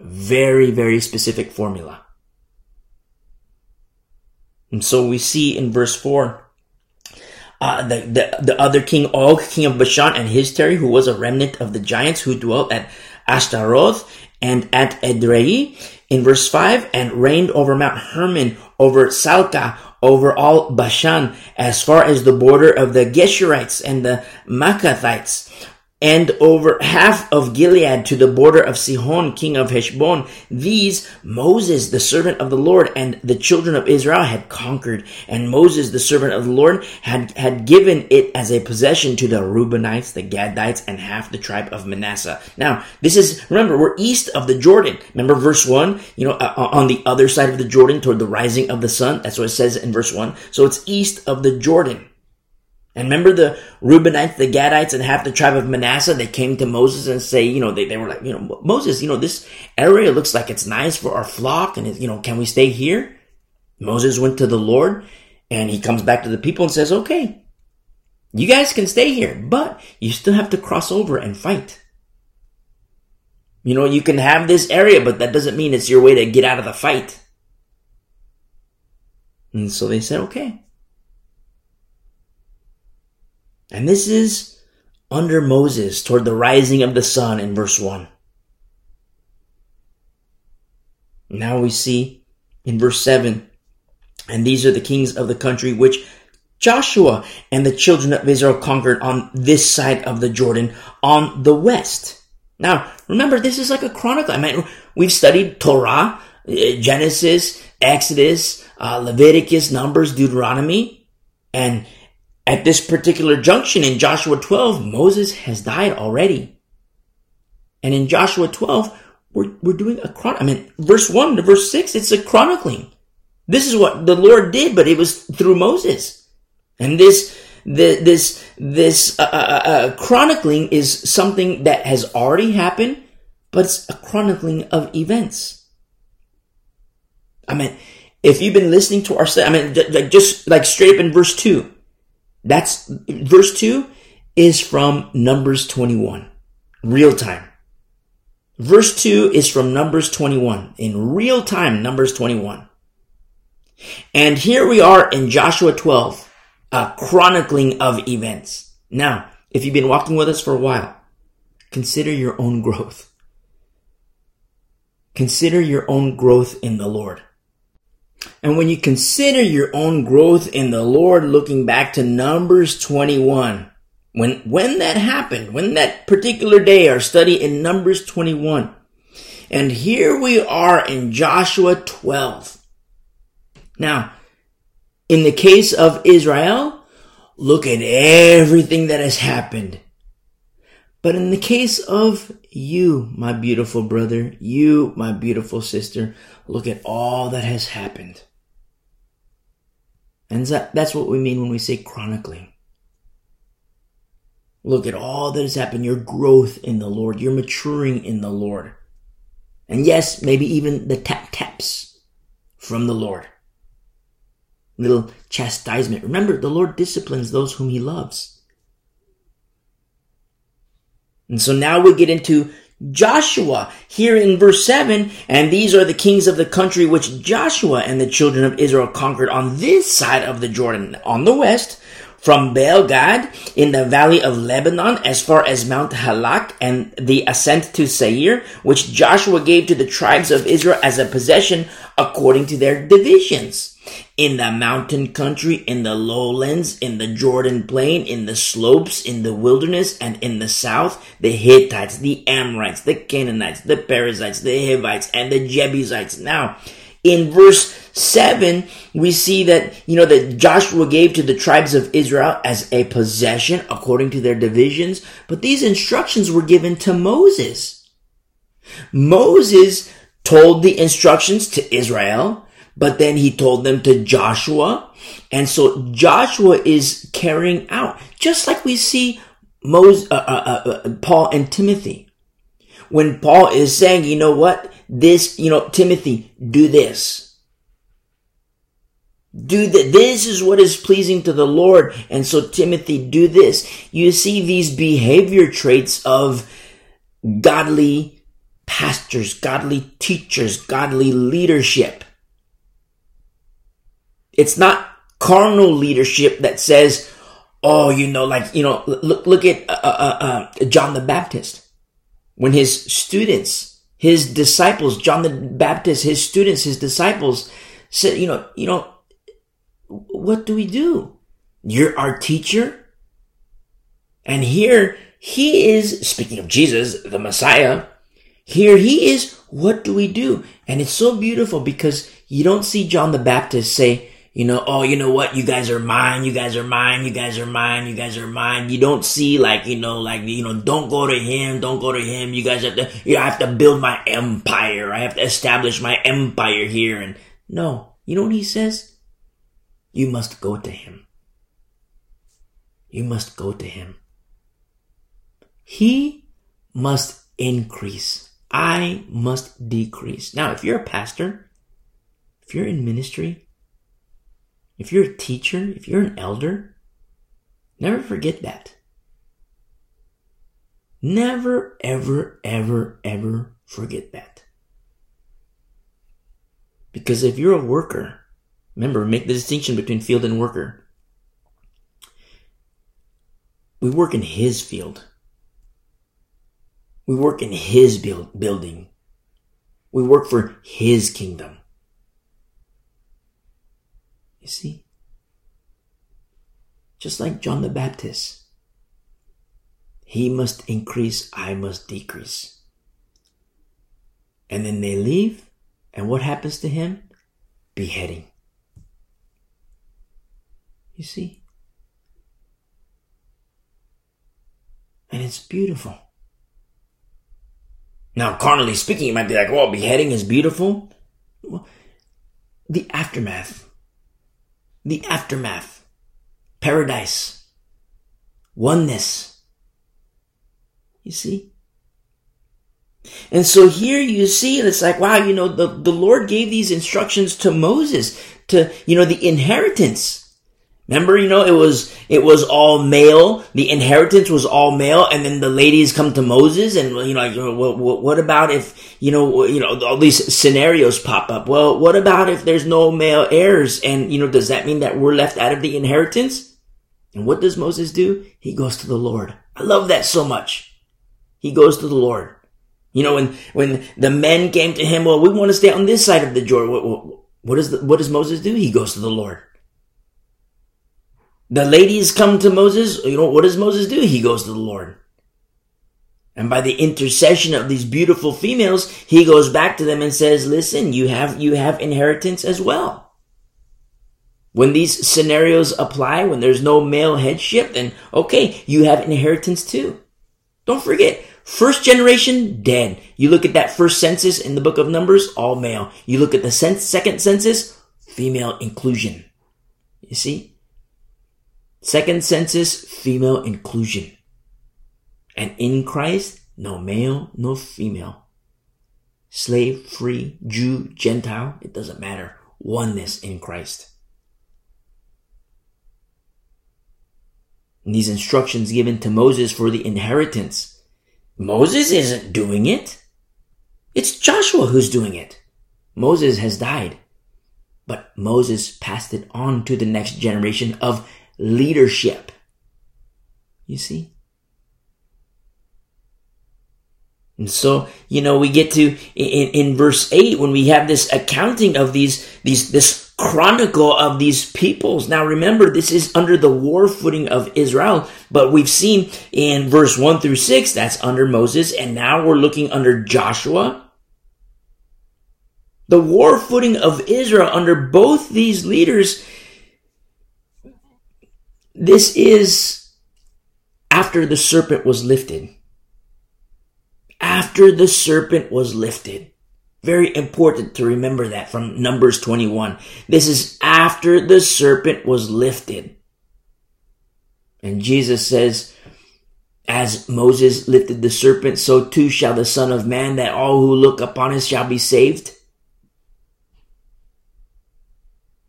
Very, very specific formula. And so we see in verse 4 uh, the, the, the other king Og, king of Bashan, and his territory, who was a remnant of the giants who dwelt at Ashtaroth and at Edrei, in verse 5, and reigned over Mount Hermon, over Salcah, over all Bashan, as far as the border of the Geshurites and the Maacathites, and over half of Gilead to the border of Sihon, king of Heshbon. These Moses, the servant of the Lord, and the children of Israel had conquered. And Moses, the servant of the Lord, had, had given it as a possession to the Reubenites, the Gadites, and half the tribe of Manasseh. Now, this is, remember, we're east of the Jordan. Remember verse 1? You know, uh, uh on the other side of the Jordan toward the rising of the sun. That's what it says in verse 1. So it's east of the Jordan. And remember the Reubenites, the Gadites, and half the tribe of Manasseh, they came to Moses and say, you know, they, they were like, you know, Moses, you know, this area looks like it's nice for our flock and, you know, can we stay here? Moses went to the Lord and he comes back to the people and says, okay, you guys can stay here, but you still have to cross over and fight. You know, you can have this area, but that doesn't mean it's your way to get out of the fight. And so they said, okay. And this is under Moses toward the rising of the sun in verse 1. Now we see in verse 7 and these are the kings of the country which Joshua and the children of Israel conquered on this side of the Jordan on the west. Now, remember, this is like a chronicle. I mean, we've studied Torah, Genesis, Exodus, uh, Leviticus, Numbers, Deuteronomy, and at this particular junction in Joshua 12, Moses has died already. And in Joshua 12, we're, we're doing a chron. I mean, verse 1 to verse 6, it's a chronicling. This is what the Lord did, but it was through Moses. And this, the, this, this uh, uh, uh, uh, chronicling is something that has already happened, but it's a chronicling of events. I mean, if you've been listening to our, I mean, just like straight up in verse two, that's verse two is from Numbers 21, real time. Verse 2 is from Numbers 21, in real time, Numbers 21. And here we are in Joshua 12, a chronicling of events. Now, if you've been walking with us for a while, consider your own growth. Consider your own growth in the Lord. And when you consider your own growth in the Lord, looking back to Numbers 21, when, when that happened, when that particular day, our study in Numbers 21, and here we are in Joshua 12. Now, in the case of Israel, look at everything that has happened. But in the case of you, my beautiful brother, you, my beautiful sister, look at all that has happened. And that's what we mean when we say chronicling. Look at all that has happened, your growth in the Lord, your maturing in the Lord. And yes, maybe even the tap taps from the Lord little chastisement. Remember, the Lord disciplines those whom he loves. And so now we get into Joshua here in verse 7, and these are the kings of the country which Joshua and the children of Israel conquered on this side of the Jordan, on the west, from Baal Gad in the valley of Lebanon as far as Mount Halak and the ascent to Seir, which Joshua gave to the tribes of Israel as a possession according to their divisions in the mountain country, in the lowlands, in the Jordan plain, in the slopes, in the wilderness, and in the south, the Hittites, the Amorites, the Canaanites, the Perizzites, the Hivites, and the Jebusites. Now, in verse 7, we see that, you know, that Joshua gave to the tribes of Israel as a possession according to their divisions, but these instructions were given to Moses. Moses told the instructions to Israel, but then he told them to Joshua. And so Joshua is carrying out, just like we see Moses, uh, uh, uh, uh, Paul and Timothy. When Paul is saying, you know what, this, you know, Timothy, do this. Do that. This is what is pleasing to the Lord. And so Timothy, do this. You see these behavior traits of godly pastors, godly teachers, godly leadership. It's not carnal leadership that says, oh, you know, like, you know, look, look at uh, uh, uh, John the Baptist. When his students, his disciples, John the Baptist, his students, his disciples said, you know, you know, what do we do? You're our teacher. And here he is, speaking of Jesus, the Messiah, here he is, what do we do? And it's so beautiful because you don't see John the Baptist say, you know, oh, you know what? You guys are mine. You guys are mine. You guys are mine. You guys are mine. You don't see like, you know, like, you know, don't go to him. Don't go to him. You guys have to, you have to build my empire. I have to establish my empire here. And no, you know what he says? You must go to him. You must go to him. He must increase. I must decrease. Now, if you're a pastor, if you're in ministry, if you're a teacher, if you're an elder, never forget that. Never, ever, ever, ever forget that. Because if you're a worker, remember, make the distinction between field and worker. We work in his field. We work in his build, building. We work for his kingdom. You see? Just like John the Baptist. He must increase, I must decrease. And then they leave, and what happens to him? Beheading. You see? And it's beautiful. Now, carnally speaking, you might be like, well, beheading is beautiful. Well, the aftermath. The aftermath. Paradise. Oneness. You see? And so here you see, and it's like, wow, you know, the, the Lord gave these instructions to Moses to, you know, the inheritance. Remember, you know, it was, it was all male. The inheritance was all male. And then the ladies come to Moses and, you know, what, what about if, you know, you know, all these scenarios pop up. Well, what about if there's no male heirs? And, you know, does that mean that we're left out of the inheritance? And what does Moses do? He goes to the Lord. I love that so much. He goes to the Lord. You know, when, when the men came to him, well, we want to stay on this side of the Jordan. What, what, what, does the, what does Moses do? He goes to the Lord. The ladies come to Moses. You know, what does Moses do? He goes to the Lord. And by the intercession of these beautiful females, he goes back to them and says, listen, you have, you have inheritance as well. When these scenarios apply, when there's no male headship, then okay, you have inheritance too. Don't forget, first generation, dead. You look at that first census in the book of Numbers, all male. You look at the second census, female inclusion. You see? Second census, female inclusion. And in Christ, no male, no female. Slave, free, Jew, Gentile, it doesn't matter. Oneness in Christ. And these instructions given to Moses for the inheritance. Moses isn't doing it. It's Joshua who's doing it. Moses has died. But Moses passed it on to the next generation of leadership. You see? And so, you know, we get to in, in verse 8 when we have this accounting of these, these, this chronicle of these peoples. Now remember, this is under the war footing of Israel, but we've seen in verse 1 through 6, that's under Moses, and now we're looking under Joshua. The war footing of Israel under both these leaders this is after the serpent was lifted. After the serpent was lifted. Very important to remember that from Numbers 21. This is after the serpent was lifted. And Jesus says, as Moses lifted the serpent, so too shall the Son of Man, that all who look upon him shall be saved.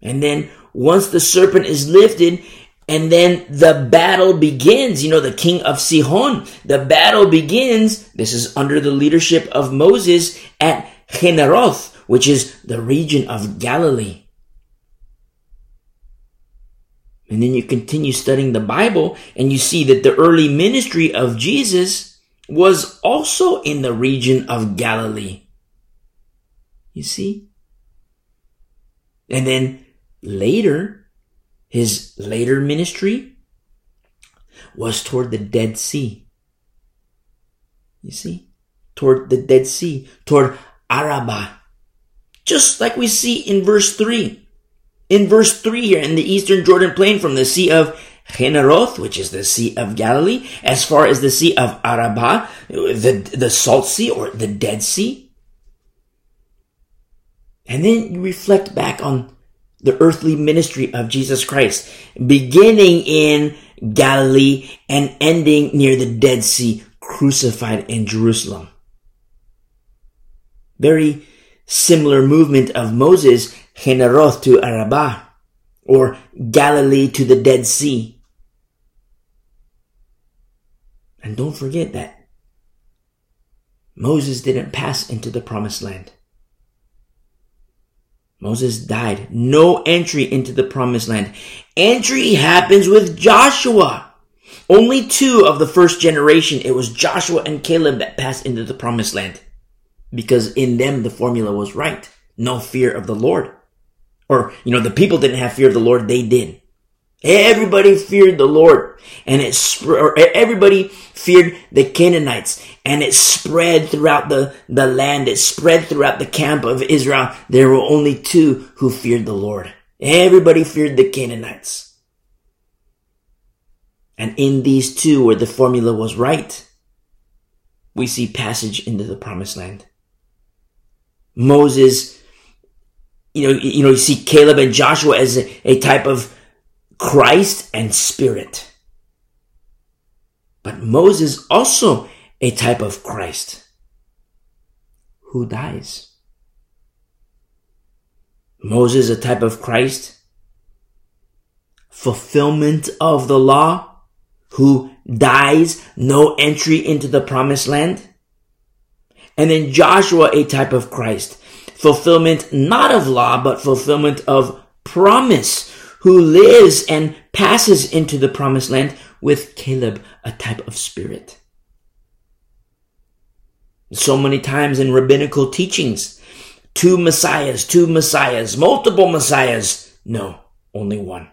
And then once the serpent is lifted, and then the battle begins. You know, the king of Sihon. The battle begins. This is under the leadership of Moses at Chinneroth, which is the region of Galilee. And then you continue studying the Bible and you see that the early ministry of Jesus was also in the region of Galilee. You see? And then later, his later ministry was toward the Dead Sea. You see? Toward the Dead Sea, toward Arabah. Just like we see in verse 3. In verse 3 here, in the eastern Jordan plain from the Sea of Chinneroth, which is the Sea of Galilee, as far as the Sea of Arabah, the, the Salt Sea or the Dead Sea. And then you reflect back on the earthly ministry of Jesus Christ, beginning in Galilee and ending near the Dead Sea, crucified in Jerusalem. Very similar movement of Moses, Chinneroth to Arabah, or Galilee to the Dead Sea. And don't forget that Moses didn't pass into the promised land. Moses died. No entry into the promised land. Entry happens with Joshua. Only two of the first generation, it was Joshua and Caleb that passed into the promised land. Because in them the formula was right. No fear of the Lord. Or, you know, the people didn't have fear of the Lord, they did. Everybody feared the Lord and it sp- everybody feared the Canaanites and it spread throughout the, the land. It spread throughout the camp of Israel. There were only two who feared the Lord. Everybody feared the Canaanites. And in these two where the formula was right, we see passage into the promised land. Moses, you know, you know, you see Caleb and Joshua as a, a type of Christ and Spirit. But Moses also a type of Christ who dies. Moses a type of Christ, fulfillment of the law, who dies, no entry into the promised land. And then Joshua a type of Christ, fulfillment not of law, but fulfillment of promise, who lives and passes into the promised land with Caleb, a type of spirit. So many times in rabbinical teachings, two messiahs, two messiahs, multiple messiahs. No, only one.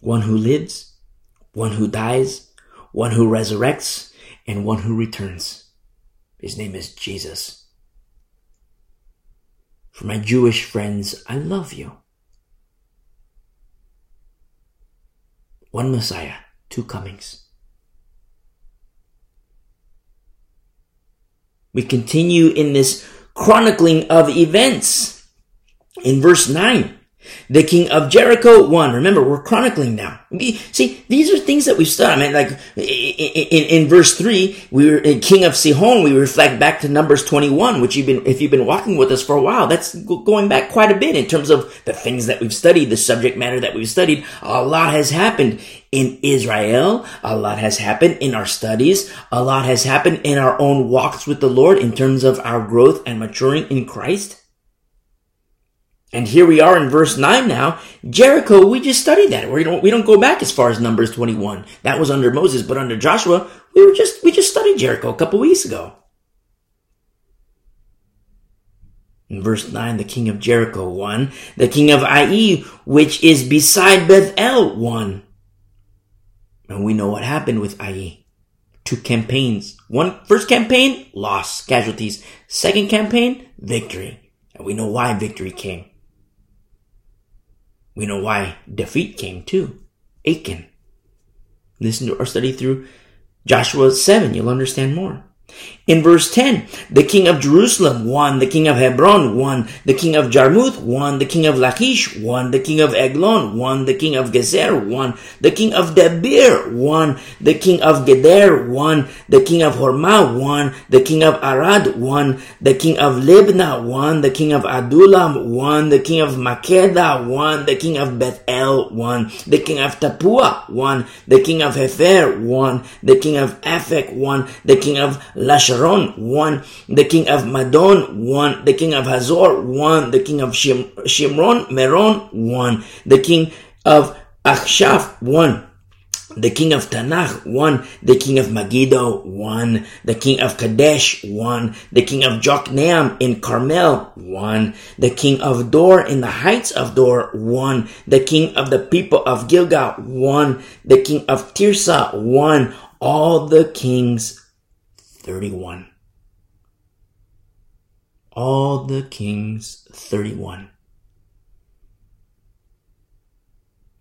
One who lives, one who dies, one who resurrects, and one who returns. His name is Jesus. For my Jewish friends, I love you. One Messiah, two comings. We continue in this chronicling of events. In verse 9, the king of Jericho won. Remember, we're chronicling now. See, these are things that we've studied. I mean, like in, in, in verse three, we were in king of Sihon. We reflect back to Numbers twenty-one, which you've been, if you've been walking with us for a while, that's going back quite a bit in terms of the things that we've studied, the subject matter that we've studied. A lot has happened in Israel. A lot has happened in our studies. A lot has happened in our own walks with the Lord in terms of our growth and maturing in Christ. And here we are in verse 9 now. Jericho, we just studied that. We don't, we don't go back as far as Numbers 21. That was under Moses, but under Joshua, we were just, we just studied Jericho a couple weeks ago. In verse 9, the king of Jericho won. The king of Ai, which is beside Bethel, won. And we know what happened with Ai. Two campaigns. One, first campaign, loss, casualties. Second campaign, victory. And we know why victory came. We know why defeat came too. Achan. Listen to our study through Joshua 7. You'll understand more. In verse 10, the king of Jerusalem won, the king of Hebron won, the king of Jarmuth won, the king of Lachish won, the king of Eglon won, the king of Gezer won, the king of Debir won, the king of Geder won, the king of Hormah won, the king of Arad won, the king of Libnah won, the king of Adullam won, the king of Makkedah won, the king of Bethel won, the king of Tappuah won, the king of Hepher won, the king of Aphek won, the king of Lasharon won, the king of Madon won, the king of Hazor won, the king of Shim- Shimron, Meron won, the king of Achshaph won. The king of Taanach won. The king of Megiddo won. The king of Kadesh won. The king of Jokneam in Carmel won. The king of Dor in the heights of Dor won. The king of the people of Gilgal won. The king of Tirzah won. All the kings 31. All the kings 31.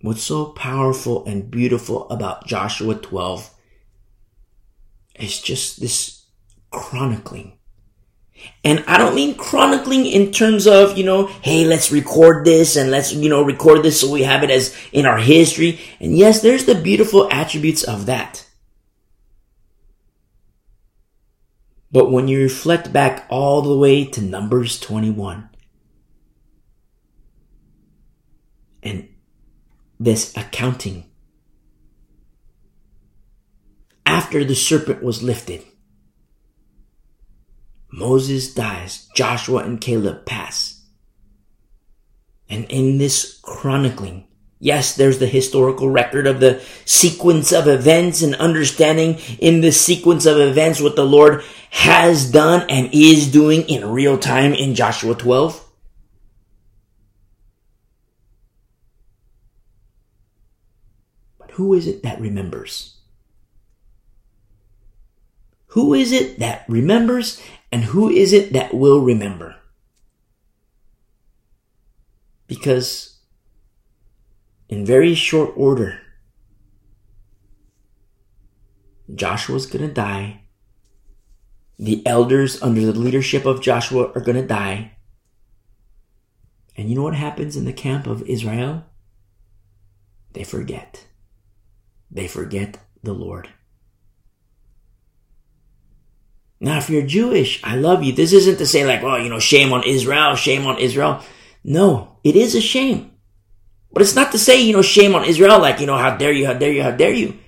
What's so powerful and beautiful about Joshua 12 is just this chronicling. And I don't mean chronicling in terms of, you know, hey, let's record this and let's, you know, record this so we have it as in our history. And yes, there's the beautiful attributes of that. But when you reflect back all the way to Numbers 21, and this accounting, after the serpent was lifted, Moses dies, Joshua and Caleb pass. And in this chronicling, yes, there's the historical record of the sequence of events and understanding in this sequence of events what the Lord has done and is doing in real time in Joshua 12. But who is it that remembers? Who is it that remembers and who is it that will remember? Because in very short order, Joshua's gonna die. The elders under the leadership of Joshua are gonna die. And you know what happens in the camp of Israel? They forget. They forget the Lord. Now, if you're Jewish, I love you. This isn't to say like, well, you know, shame on Israel, shame on Israel. No, it is a shame. But it's not to say, you know, shame on Israel, like, you know, how dare you, how dare you, how dare you.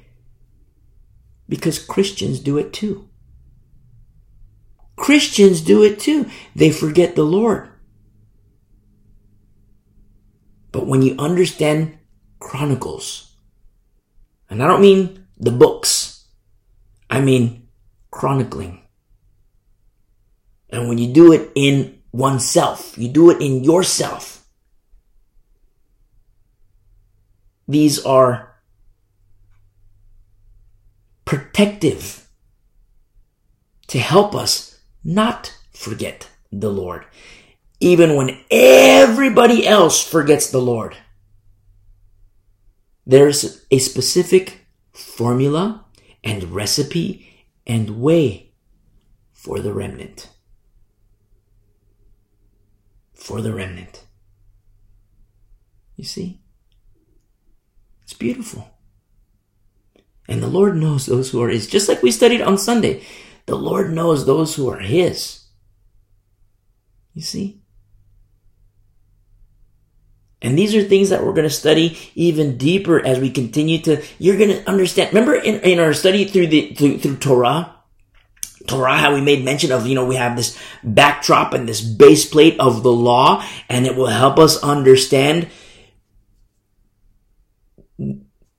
Because Christians do it too. Christians do it too. They forget the Lord. But when you understand Chronicles, and I don't mean the books, I mean chronicling. And when you do it in oneself, you do it in yourself. These are protective to help us not forget the Lord, even when everybody else forgets the Lord. There's a specific formula and recipe and way for the remnant for the remnant. You see? It's beautiful. And the Lord knows those who are His. Just like we studied on Sunday, the Lord knows those who are His. You see? And these are things that we're going to study even deeper as we continue to, you're going to understand. Remember in, in our study through the, through, through Torah, Torah, how we made mention of, you know, we have this backdrop and this base plate of the law, and it will help us understand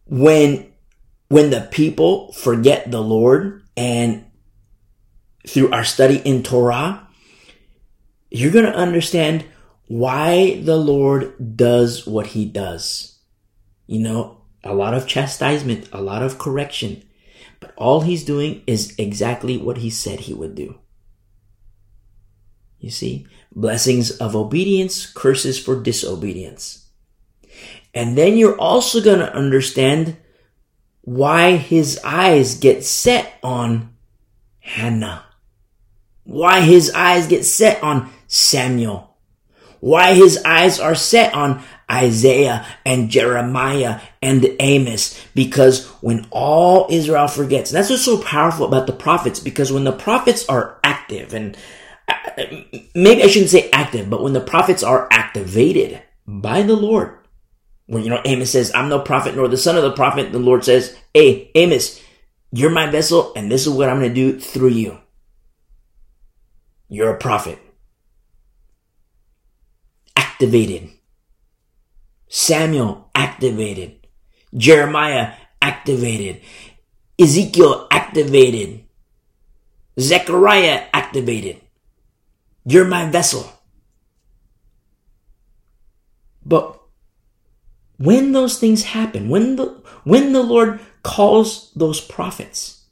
when, when the people forget the Lord and through our study in Torah, you're going to understand why the Lord does what he does. You know, a lot of chastisement, a lot of correction, but all he's doing is exactly what he said he would do. You see, blessings of obedience, curses for disobedience. And then you're also going to understand why his eyes get set on Hannah. Why his eyes get set on Samuel. Why his eyes are set on Isaiah and Jeremiah and Amos because when all Israel forgets, that's what's so powerful about the prophets because when the prophets are active and uh, maybe I shouldn't say active, but when the prophets are activated by the Lord, when you know Amos says, I'm no prophet nor the son of the prophet, the Lord says, Hey, Amos, you're my vessel and this is what I'm to do through you. You're a prophet. Activated Samuel activated. Jeremiah activated. Ezekiel activated. Zechariah activated. You're my vessel. But when those things happen, when the, when the Lord calls those prophets,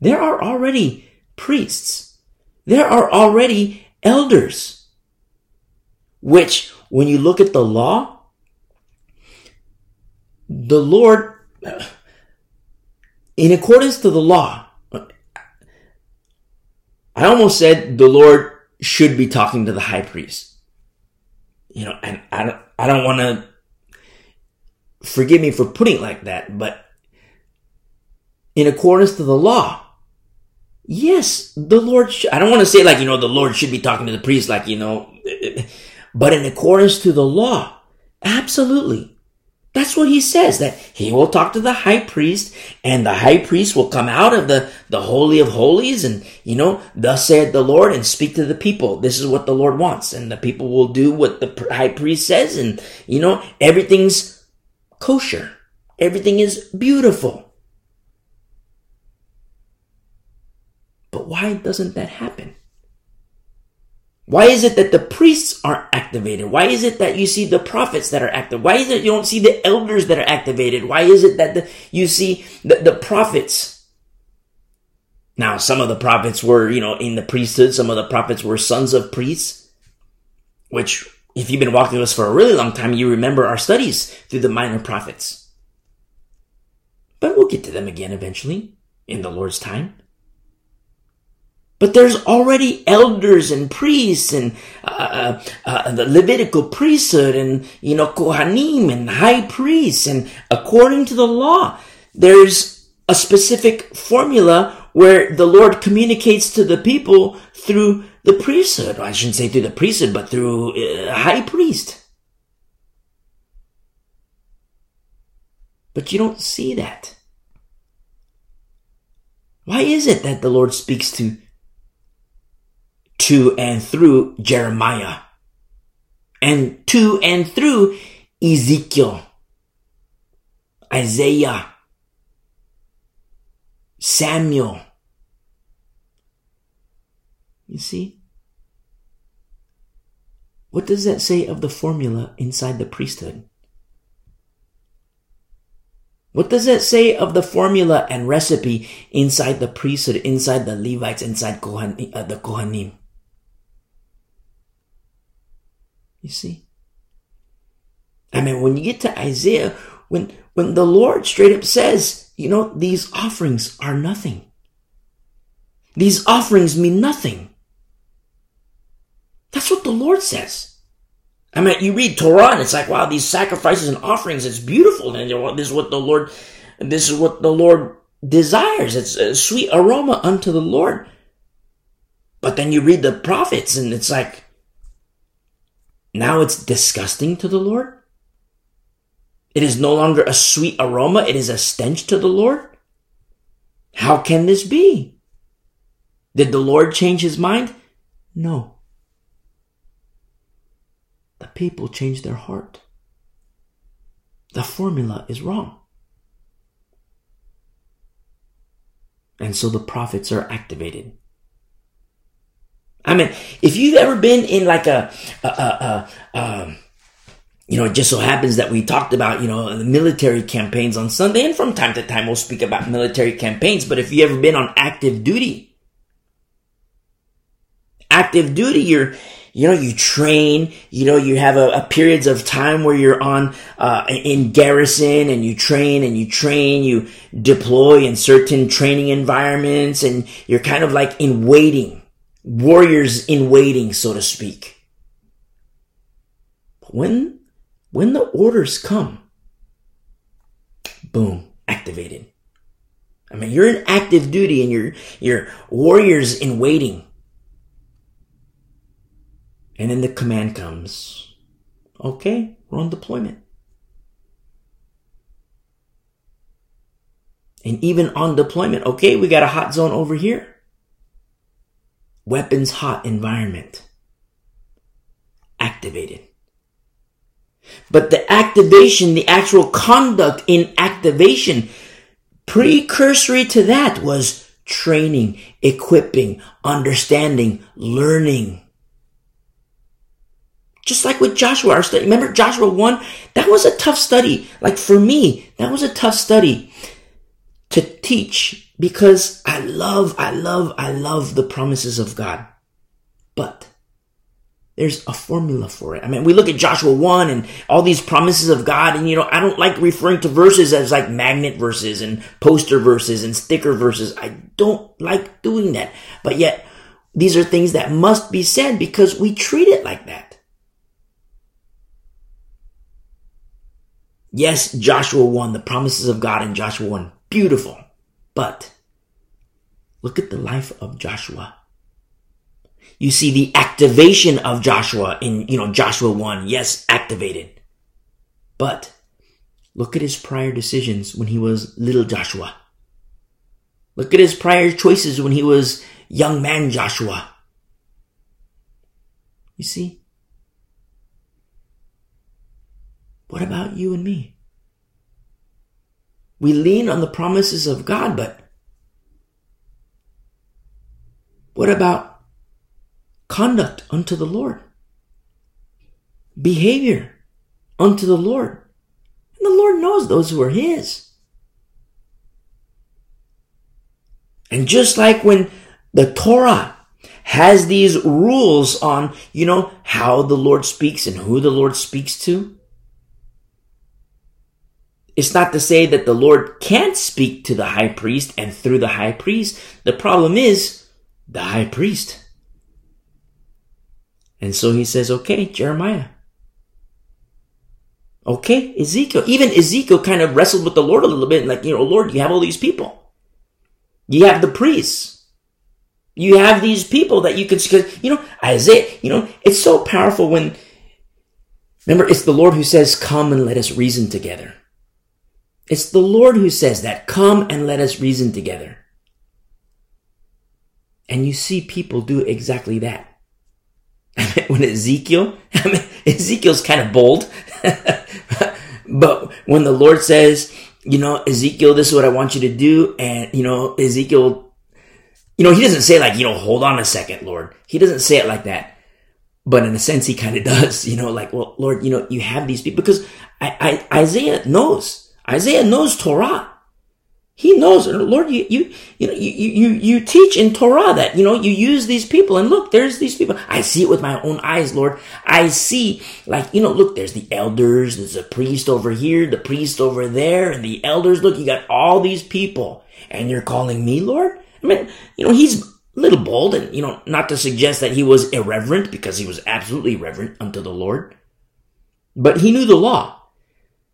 there are already priests. There are already elders, which when you look at the law, the Lord, in accordance to the law, I almost said the Lord should be talking to the high priest. You know, and I don't, I don't want to forgive me for putting it like that, but in accordance to the law, yes, the Lord, sh- I don't want to say like, you know, the Lord should be talking to the priest, like, you know, but in accordance to the law, absolutely. That's what he says, that he will talk to the high priest and the high priest will come out of the, the holy of holies and, you know, thus said the Lord and speak to the people. This is what the Lord wants. And the people will do what the high priest says and, you know, everything's kosher. Everything is beautiful. But why doesn't that happen? Why is it that the priests aren't activated? Why is it that you see the prophets that are active? Why is it you don't see the elders that are activated? Why is it that the, you see the, the prophets? Now, some of the prophets were, you know, in the priesthood. Some of the prophets were sons of priests, which if you've been walking with us for a really long time, you remember our studies through the minor prophets. But we'll get to them again eventually in the Lord's time. But there's already elders and priests and uh, uh, uh, the Levitical priesthood and, you know, Kohanim and high priests. And according to the law, there's a specific formula where the Lord communicates to the people through the priesthood. I shouldn't say through the priesthood, but through a uh, high priest. But you don't see that. Why is it that the Lord speaks to to and through Jeremiah, and to and through Ezekiel, Isaiah, Samuel. You see? What does that say of the formula inside the priesthood? What does that say of the formula and recipe inside the priesthood, inside the Levites, inside Kohan, uh, the Kohanim? You see? I mean, when you get to Isaiah, when, when the Lord straight up says, you know, these offerings are nothing. These offerings mean nothing. That's what the Lord says. I mean, you read Torah and it's like, wow, these sacrifices and offerings, it's beautiful. And this is what the Lord, this is what the Lord desires. It's a sweet aroma unto the Lord. But then you read the prophets and it's like, now it's disgusting to the Lord? It is no longer a sweet aroma, it is a stench to the Lord? How can this be? Did the Lord change his mind? No. People change their heart. The formula is wrong. And so the prophets are activated. I mean, if you've ever been in like a, a, a, a um, you know, it just so happens that we talked about, you know, the military campaigns on Sunday, and from time to time we'll speak about military campaigns. But if you've ever been on active duty, active duty, you're, you know, you train, you know, you have a, a periods of time where you're on, uh, in garrison and you train and you train, you deploy in certain training environments and you're kind of like in waiting warriors in waiting, so to speak. But when, when the orders come, boom, activated. I mean, you're in active duty and you're, you're warriors in waiting. And then the command comes. Okay, we're on deployment. And even on deployment, okay, we got a hot zone over here weapons hot environment. Activated. But the activation, the actual conduct in activation, precursory to that was training, equipping, understanding, learning. Just like with Joshua, our study. Remember Joshua 1? That was a tough study. Like for me, that was a tough study to teach because I love, I love, I love the promises of God. But there's a formula for it. I mean, we look at Joshua 1 and all these promises of God, and you know, I don't like referring to verses as like magnet verses and poster verses and sticker verses. I don't like doing that. But yet, these are things that must be said because we treat it like that. Yes, Joshua 1, the promises of God in Joshua 1, beautiful. But look at the life of Joshua. You see the activation of Joshua in, you know, Joshua 1. Yes, activated. But Look at his prior decisions when he was little Joshua. Look at his prior choices when he was young man Joshua. You see? What about you and me? We lean on the promises of God, but what about conduct unto the Lord? Behavior unto the Lord. And the Lord knows those who are His. And just like when the Torah has these rules on, you know, how the Lord speaks and who the Lord speaks to, it's not to say that the Lord can't speak to the high priest and through the high priest. The problem is the high priest. And so he says, okay, Jeremiah. Okay, Ezekiel. Even Ezekiel kind of wrestled with the Lord a little bit, like, you know, Lord, you have all these people. You have the priests. You have these people that you can, you know, Isaiah, you know, it's so powerful when, remember, it's the Lord who says, come and let us reason together. It's the Lord who says that. Come and let us reason together. And you see people do exactly that. when Ezekiel, Ezekiel's kind of bold, but when the Lord says, you know, Ezekiel, this is what I want you to do, and you know, Ezekiel, you know, he doesn't say like, you know, hold on a second, Lord. He doesn't say it like that. But in a sense, he kind of does, you know, like, well, Lord, you know, you have these people because I, I, Isaiah knows Isaiah knows Torah. He knows, Lord, you, you, you know, you, you, you teach in Torah that, you know, you use these people and look, there's these people. I see it with my own eyes, Lord. I see, like, you know, look, there's the elders, there's a priest over here, the priest over there, and the elders. Look, you got all these people and you're calling me Lord? I mean, you know, he's a little bold and, you know, not to suggest that he was irreverent because he was absolutely reverent unto the Lord, but he knew the law.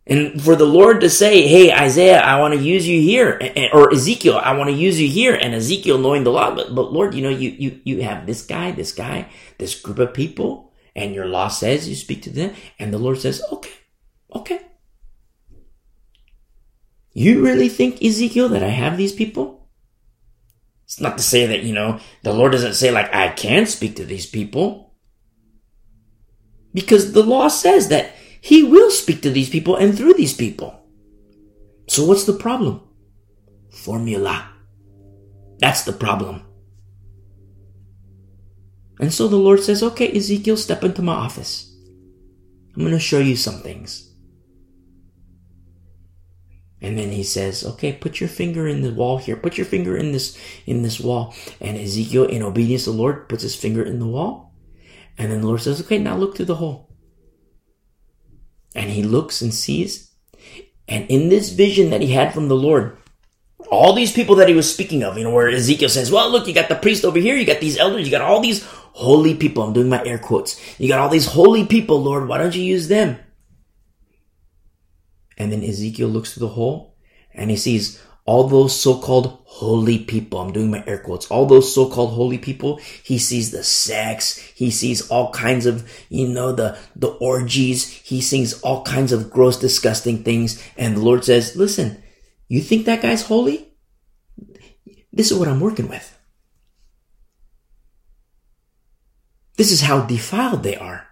And for the Lord to say, Hey, Isaiah, I want to use you here, or Ezekiel, I want to use you here, and Ezekiel knowing the law, but, but Lord, you know, you, you, you have this guy, this guy, this group of people, and your law says you speak to them, and the Lord says, okay, okay. You really think, Ezekiel, that I have these people? It's not to say that, you know, the Lord doesn't say like, I can speak to these people. Because the law says that he will speak to these people and through these people. So what's the problem? Formula. That's the problem. And so the Lord says, okay, Ezekiel, step into my office. I'm going to show you some things. And then he says, okay, put your finger in the wall here. Put your finger in this, in this wall. And Ezekiel, in obedience to the Lord, puts his finger in the wall. And then the Lord says, okay, now look through the hole and he looks and sees. And in this vision that he had from the Lord, all these people that he was speaking of, you know, where Ezekiel says, well, look, you got the priest over here, you got these elders, you got all these holy people. I'm doing my air quotes. You got all these holy people, Lord. Why don't you use them? And then Ezekiel looks through the hole and he sees all those so-called holy people, I'm doing my air quotes, all those so-called holy people, he sees the sex, he sees all kinds of, you know, the, the orgies, he sees all kinds of gross, disgusting things, and the Lord says, listen, you think that guy's holy? This is what I'm working with. This is how defiled they are.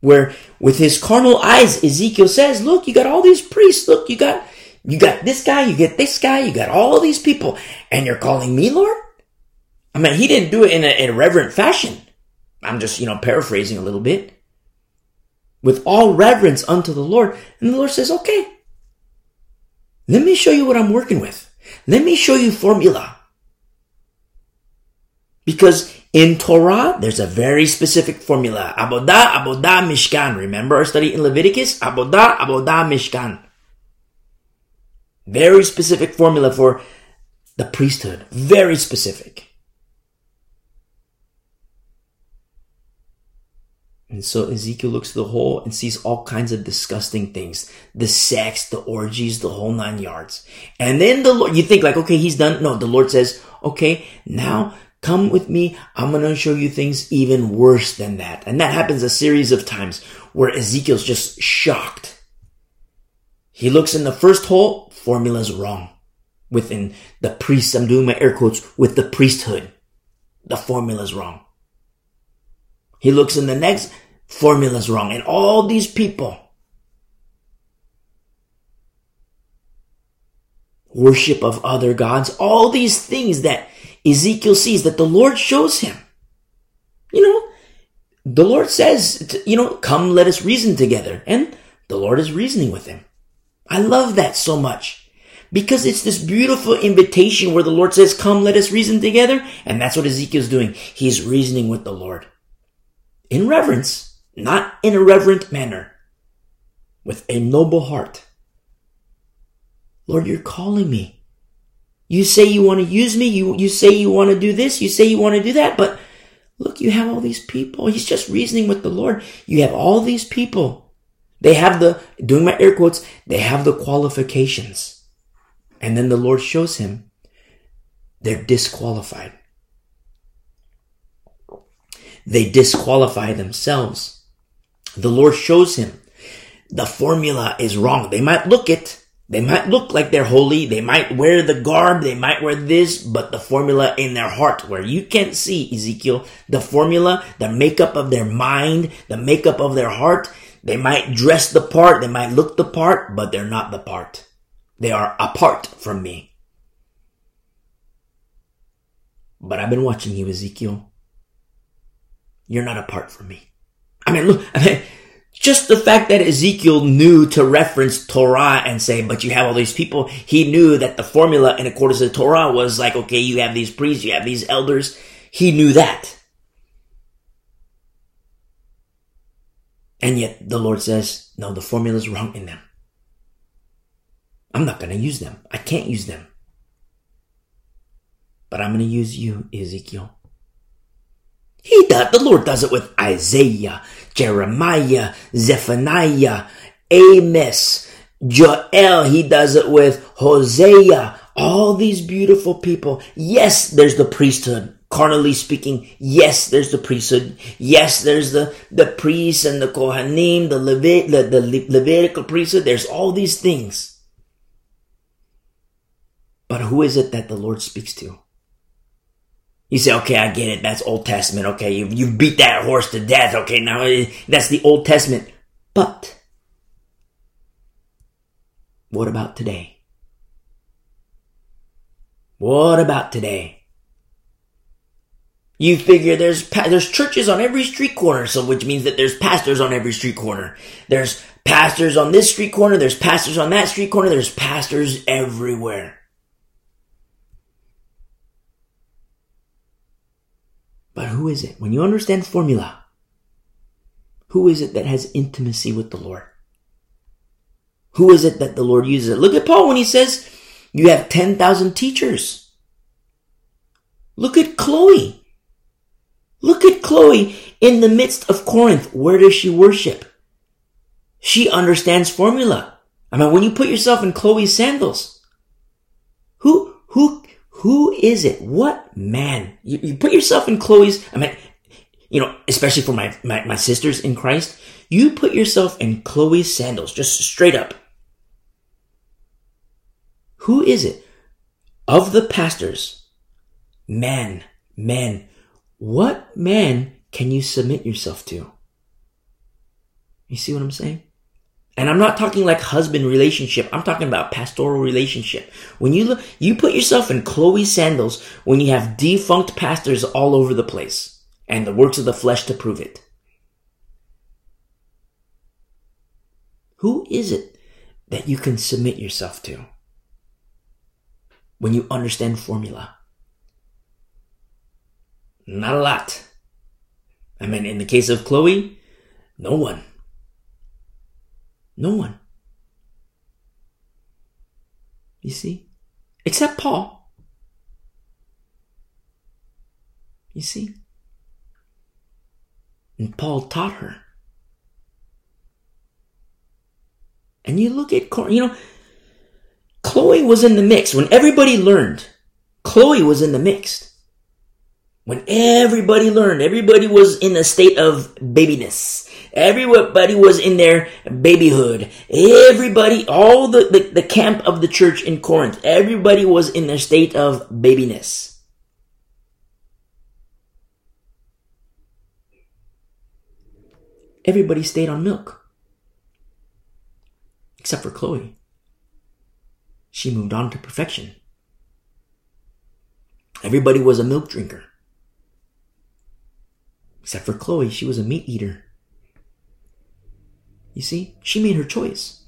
Where with his carnal eyes, Ezekiel says, look, you got all these priests, look, you got you got this guy, you get this guy, you got all these people, and you're calling me Lord? I mean, he didn't do it in a, reverent fashion. I'm just, you know, paraphrasing a little bit. With all reverence unto the Lord. And the Lord says, okay, let me show you what I'm working with. Let me show you formula. Because in Torah, there's a very specific formula. Abodah, Abodah, Mishkan. Remember our study in Leviticus? Abodah, Abodah, Mishkan. Very specific formula for the priesthood. Very specific. And so Ezekiel looks to the hole and sees all kinds of disgusting things. The sex, the orgies, the whole nine yards. And then the Lord, you think like, okay, he's done. No, the Lord says, okay, now come with me. I'm going to show you things even worse than that. And that happens a series of times where Ezekiel's just shocked He looks in the first hole, formula's wrong. Within the priest, I'm doing my air quotes, with the priesthood. The formula's wrong. He looks in the next, formula's wrong. And all these people worship of other gods, all these things that Ezekiel sees that the Lord shows him. You know, the Lord says, you know, come let us reason together. And the Lord is reasoning with him. I love that so much because it's this beautiful invitation where the Lord says, come let us reason together. And that's what Ezekiel's doing. He's reasoning with the Lord in reverence, not in a reverent manner, with a noble heart. Lord, you're calling me. You say you want to use me. You, you say you want to do this. You say you want to do that. But look, you have all these people. He's just reasoning with the Lord. You have all these people. They have the, doing my air quotes, they have the qualifications. And then the Lord shows him they're disqualified. They disqualify themselves. The Lord shows him the formula is wrong. They might look it, they might look like they're holy. They might wear the garb. They might wear this, but the formula in their heart where you can't see Ezekiel, the formula, the makeup of their mind, the makeup of their heart. They might dress the part. They might look the part, but they're not the part. They are apart from me. But I've been watching you, Ezekiel. You're not apart from me. I mean, look, I mean, just the fact that Ezekiel knew to reference Torah and say, but you have all these people, he knew that the formula in accordance to Torah was like, okay, you have these priests, you have these elders. He knew that. And yet the Lord says, no, the formula is wrong in them. I'm not going to use them. I can't use them. But I'm going to use you, Ezekiel. He does, the Lord does it with Isaiah, Jeremiah, Zephaniah, Amos, Joel. He does it with Hosea. All these beautiful people. Yes, there's the priesthood. Carnally speaking, yes, there's the priesthood. Yes, there's the, the priests and the Kohanim, the, Levit, the, the Levitical priesthood. There's all these things. But who is it that the Lord speaks to? You say, okay, I get it. That's Old Testament. Okay, you you beat that horse to death. Okay, now eh, that's the Old Testament. But what about today? What about today? You figure there's there's churches on every street corner, so which means that there's pastors on every street corner. There's pastors on this street corner, there's pastors on that street corner, there's pastors everywhere. But who is it? When you understand formula, who is it that has intimacy with the Lord? Who is it that the Lord uses? Look at Paul when he says, you have 10,000 teachers. Look at Chloe. Look at Chloe in the midst of Corinth. Where does she worship? She understands formula. I mean, when you put yourself in Chloe's sandals, who, who, who is it? What man? You, you put yourself in Chloe's, I mean, you know, especially for my, my, my sisters in Christ, you put yourself in Chloe's sandals, just straight up. Who is it? Of the pastors, man, man, what man can you submit yourself to? You see what I'm saying? And I'm not talking like husband relationship. I'm talking about pastoral relationship. When you look, you put yourself in Chloe's sandals when you have defunct pastors all over the place and the works of the flesh to prove it. Who is it that you can submit yourself to when you understand formula? Not a lot. I mean, in the case of Chloe, no one. No one. You see? Except Paul. You see? And Paul taught her. And you look at, you know, Chloe was in the mix. When everybody learned, Chloe was in the mix. When everybody learned, everybody was in a state of babiness. Everybody was in their babyhood. Everybody, all the, the, the camp of the church in Corinth, everybody was in their state of babiness. Everybody stayed on milk. Except for Chloe. She moved on to perfection. Everybody was a milk drinker. Except for Chloe, she was a meat eater. You see, she made her choice.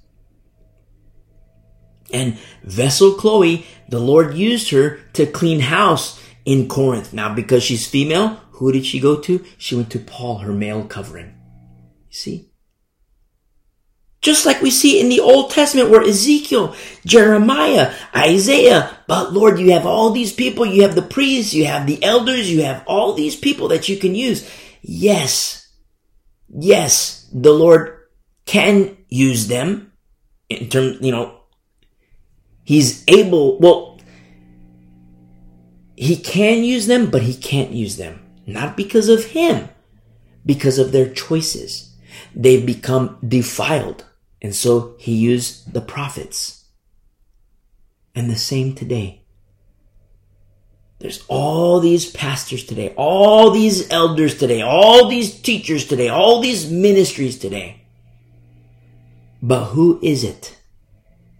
And vessel Chloe, the Lord used her to clean house in Corinth. Now, because she's female, who did she go to? She went to Paul, her male covering. You see? Just like we see in the Old Testament where Ezekiel, Jeremiah, Isaiah, but Lord, you have all these people, you have the priests, you have the elders, you have all these people that you can use. Yes, yes, the Lord can use them in terms, you know, he's able, well, he can use them, but he can't use them. Not because of him, because of their choices. They've become defiled. And so he used the prophets. And the same today. There's all these pastors today, all these elders today, all these teachers today, all these ministries today. But who is it?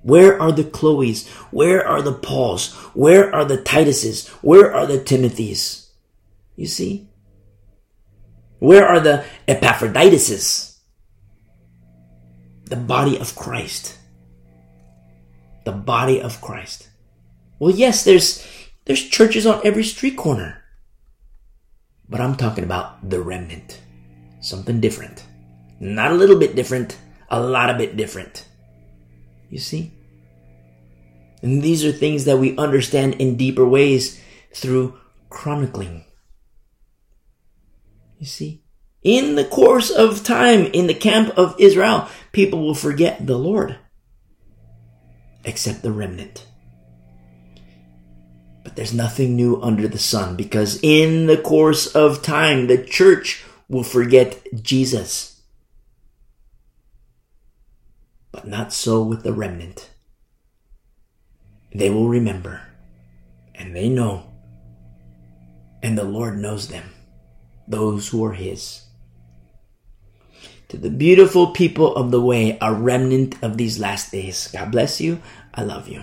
Where are the Chloes? Where are the Pauls? Where are the Tituses? Where are the Timothys? You see? Where are the Epaphrodituses? the body of Christ. The body of Christ. Well, yes, there's, there's churches on every street corner. But I'm talking about the remnant. Something different. Not a little bit different, a lot of bit different. You see? And these are things that we understand in deeper ways through chronicling. You see? In the course of time, in the camp of Israel, people will forget the Lord, except the remnant. But there's nothing new under the sun because in the course of time, the church will forget Jesus. But not so with the remnant. They will remember, and they know, and the Lord knows them, those who are His to the beautiful people of the way, a remnant of these last days. God bless you. I love you.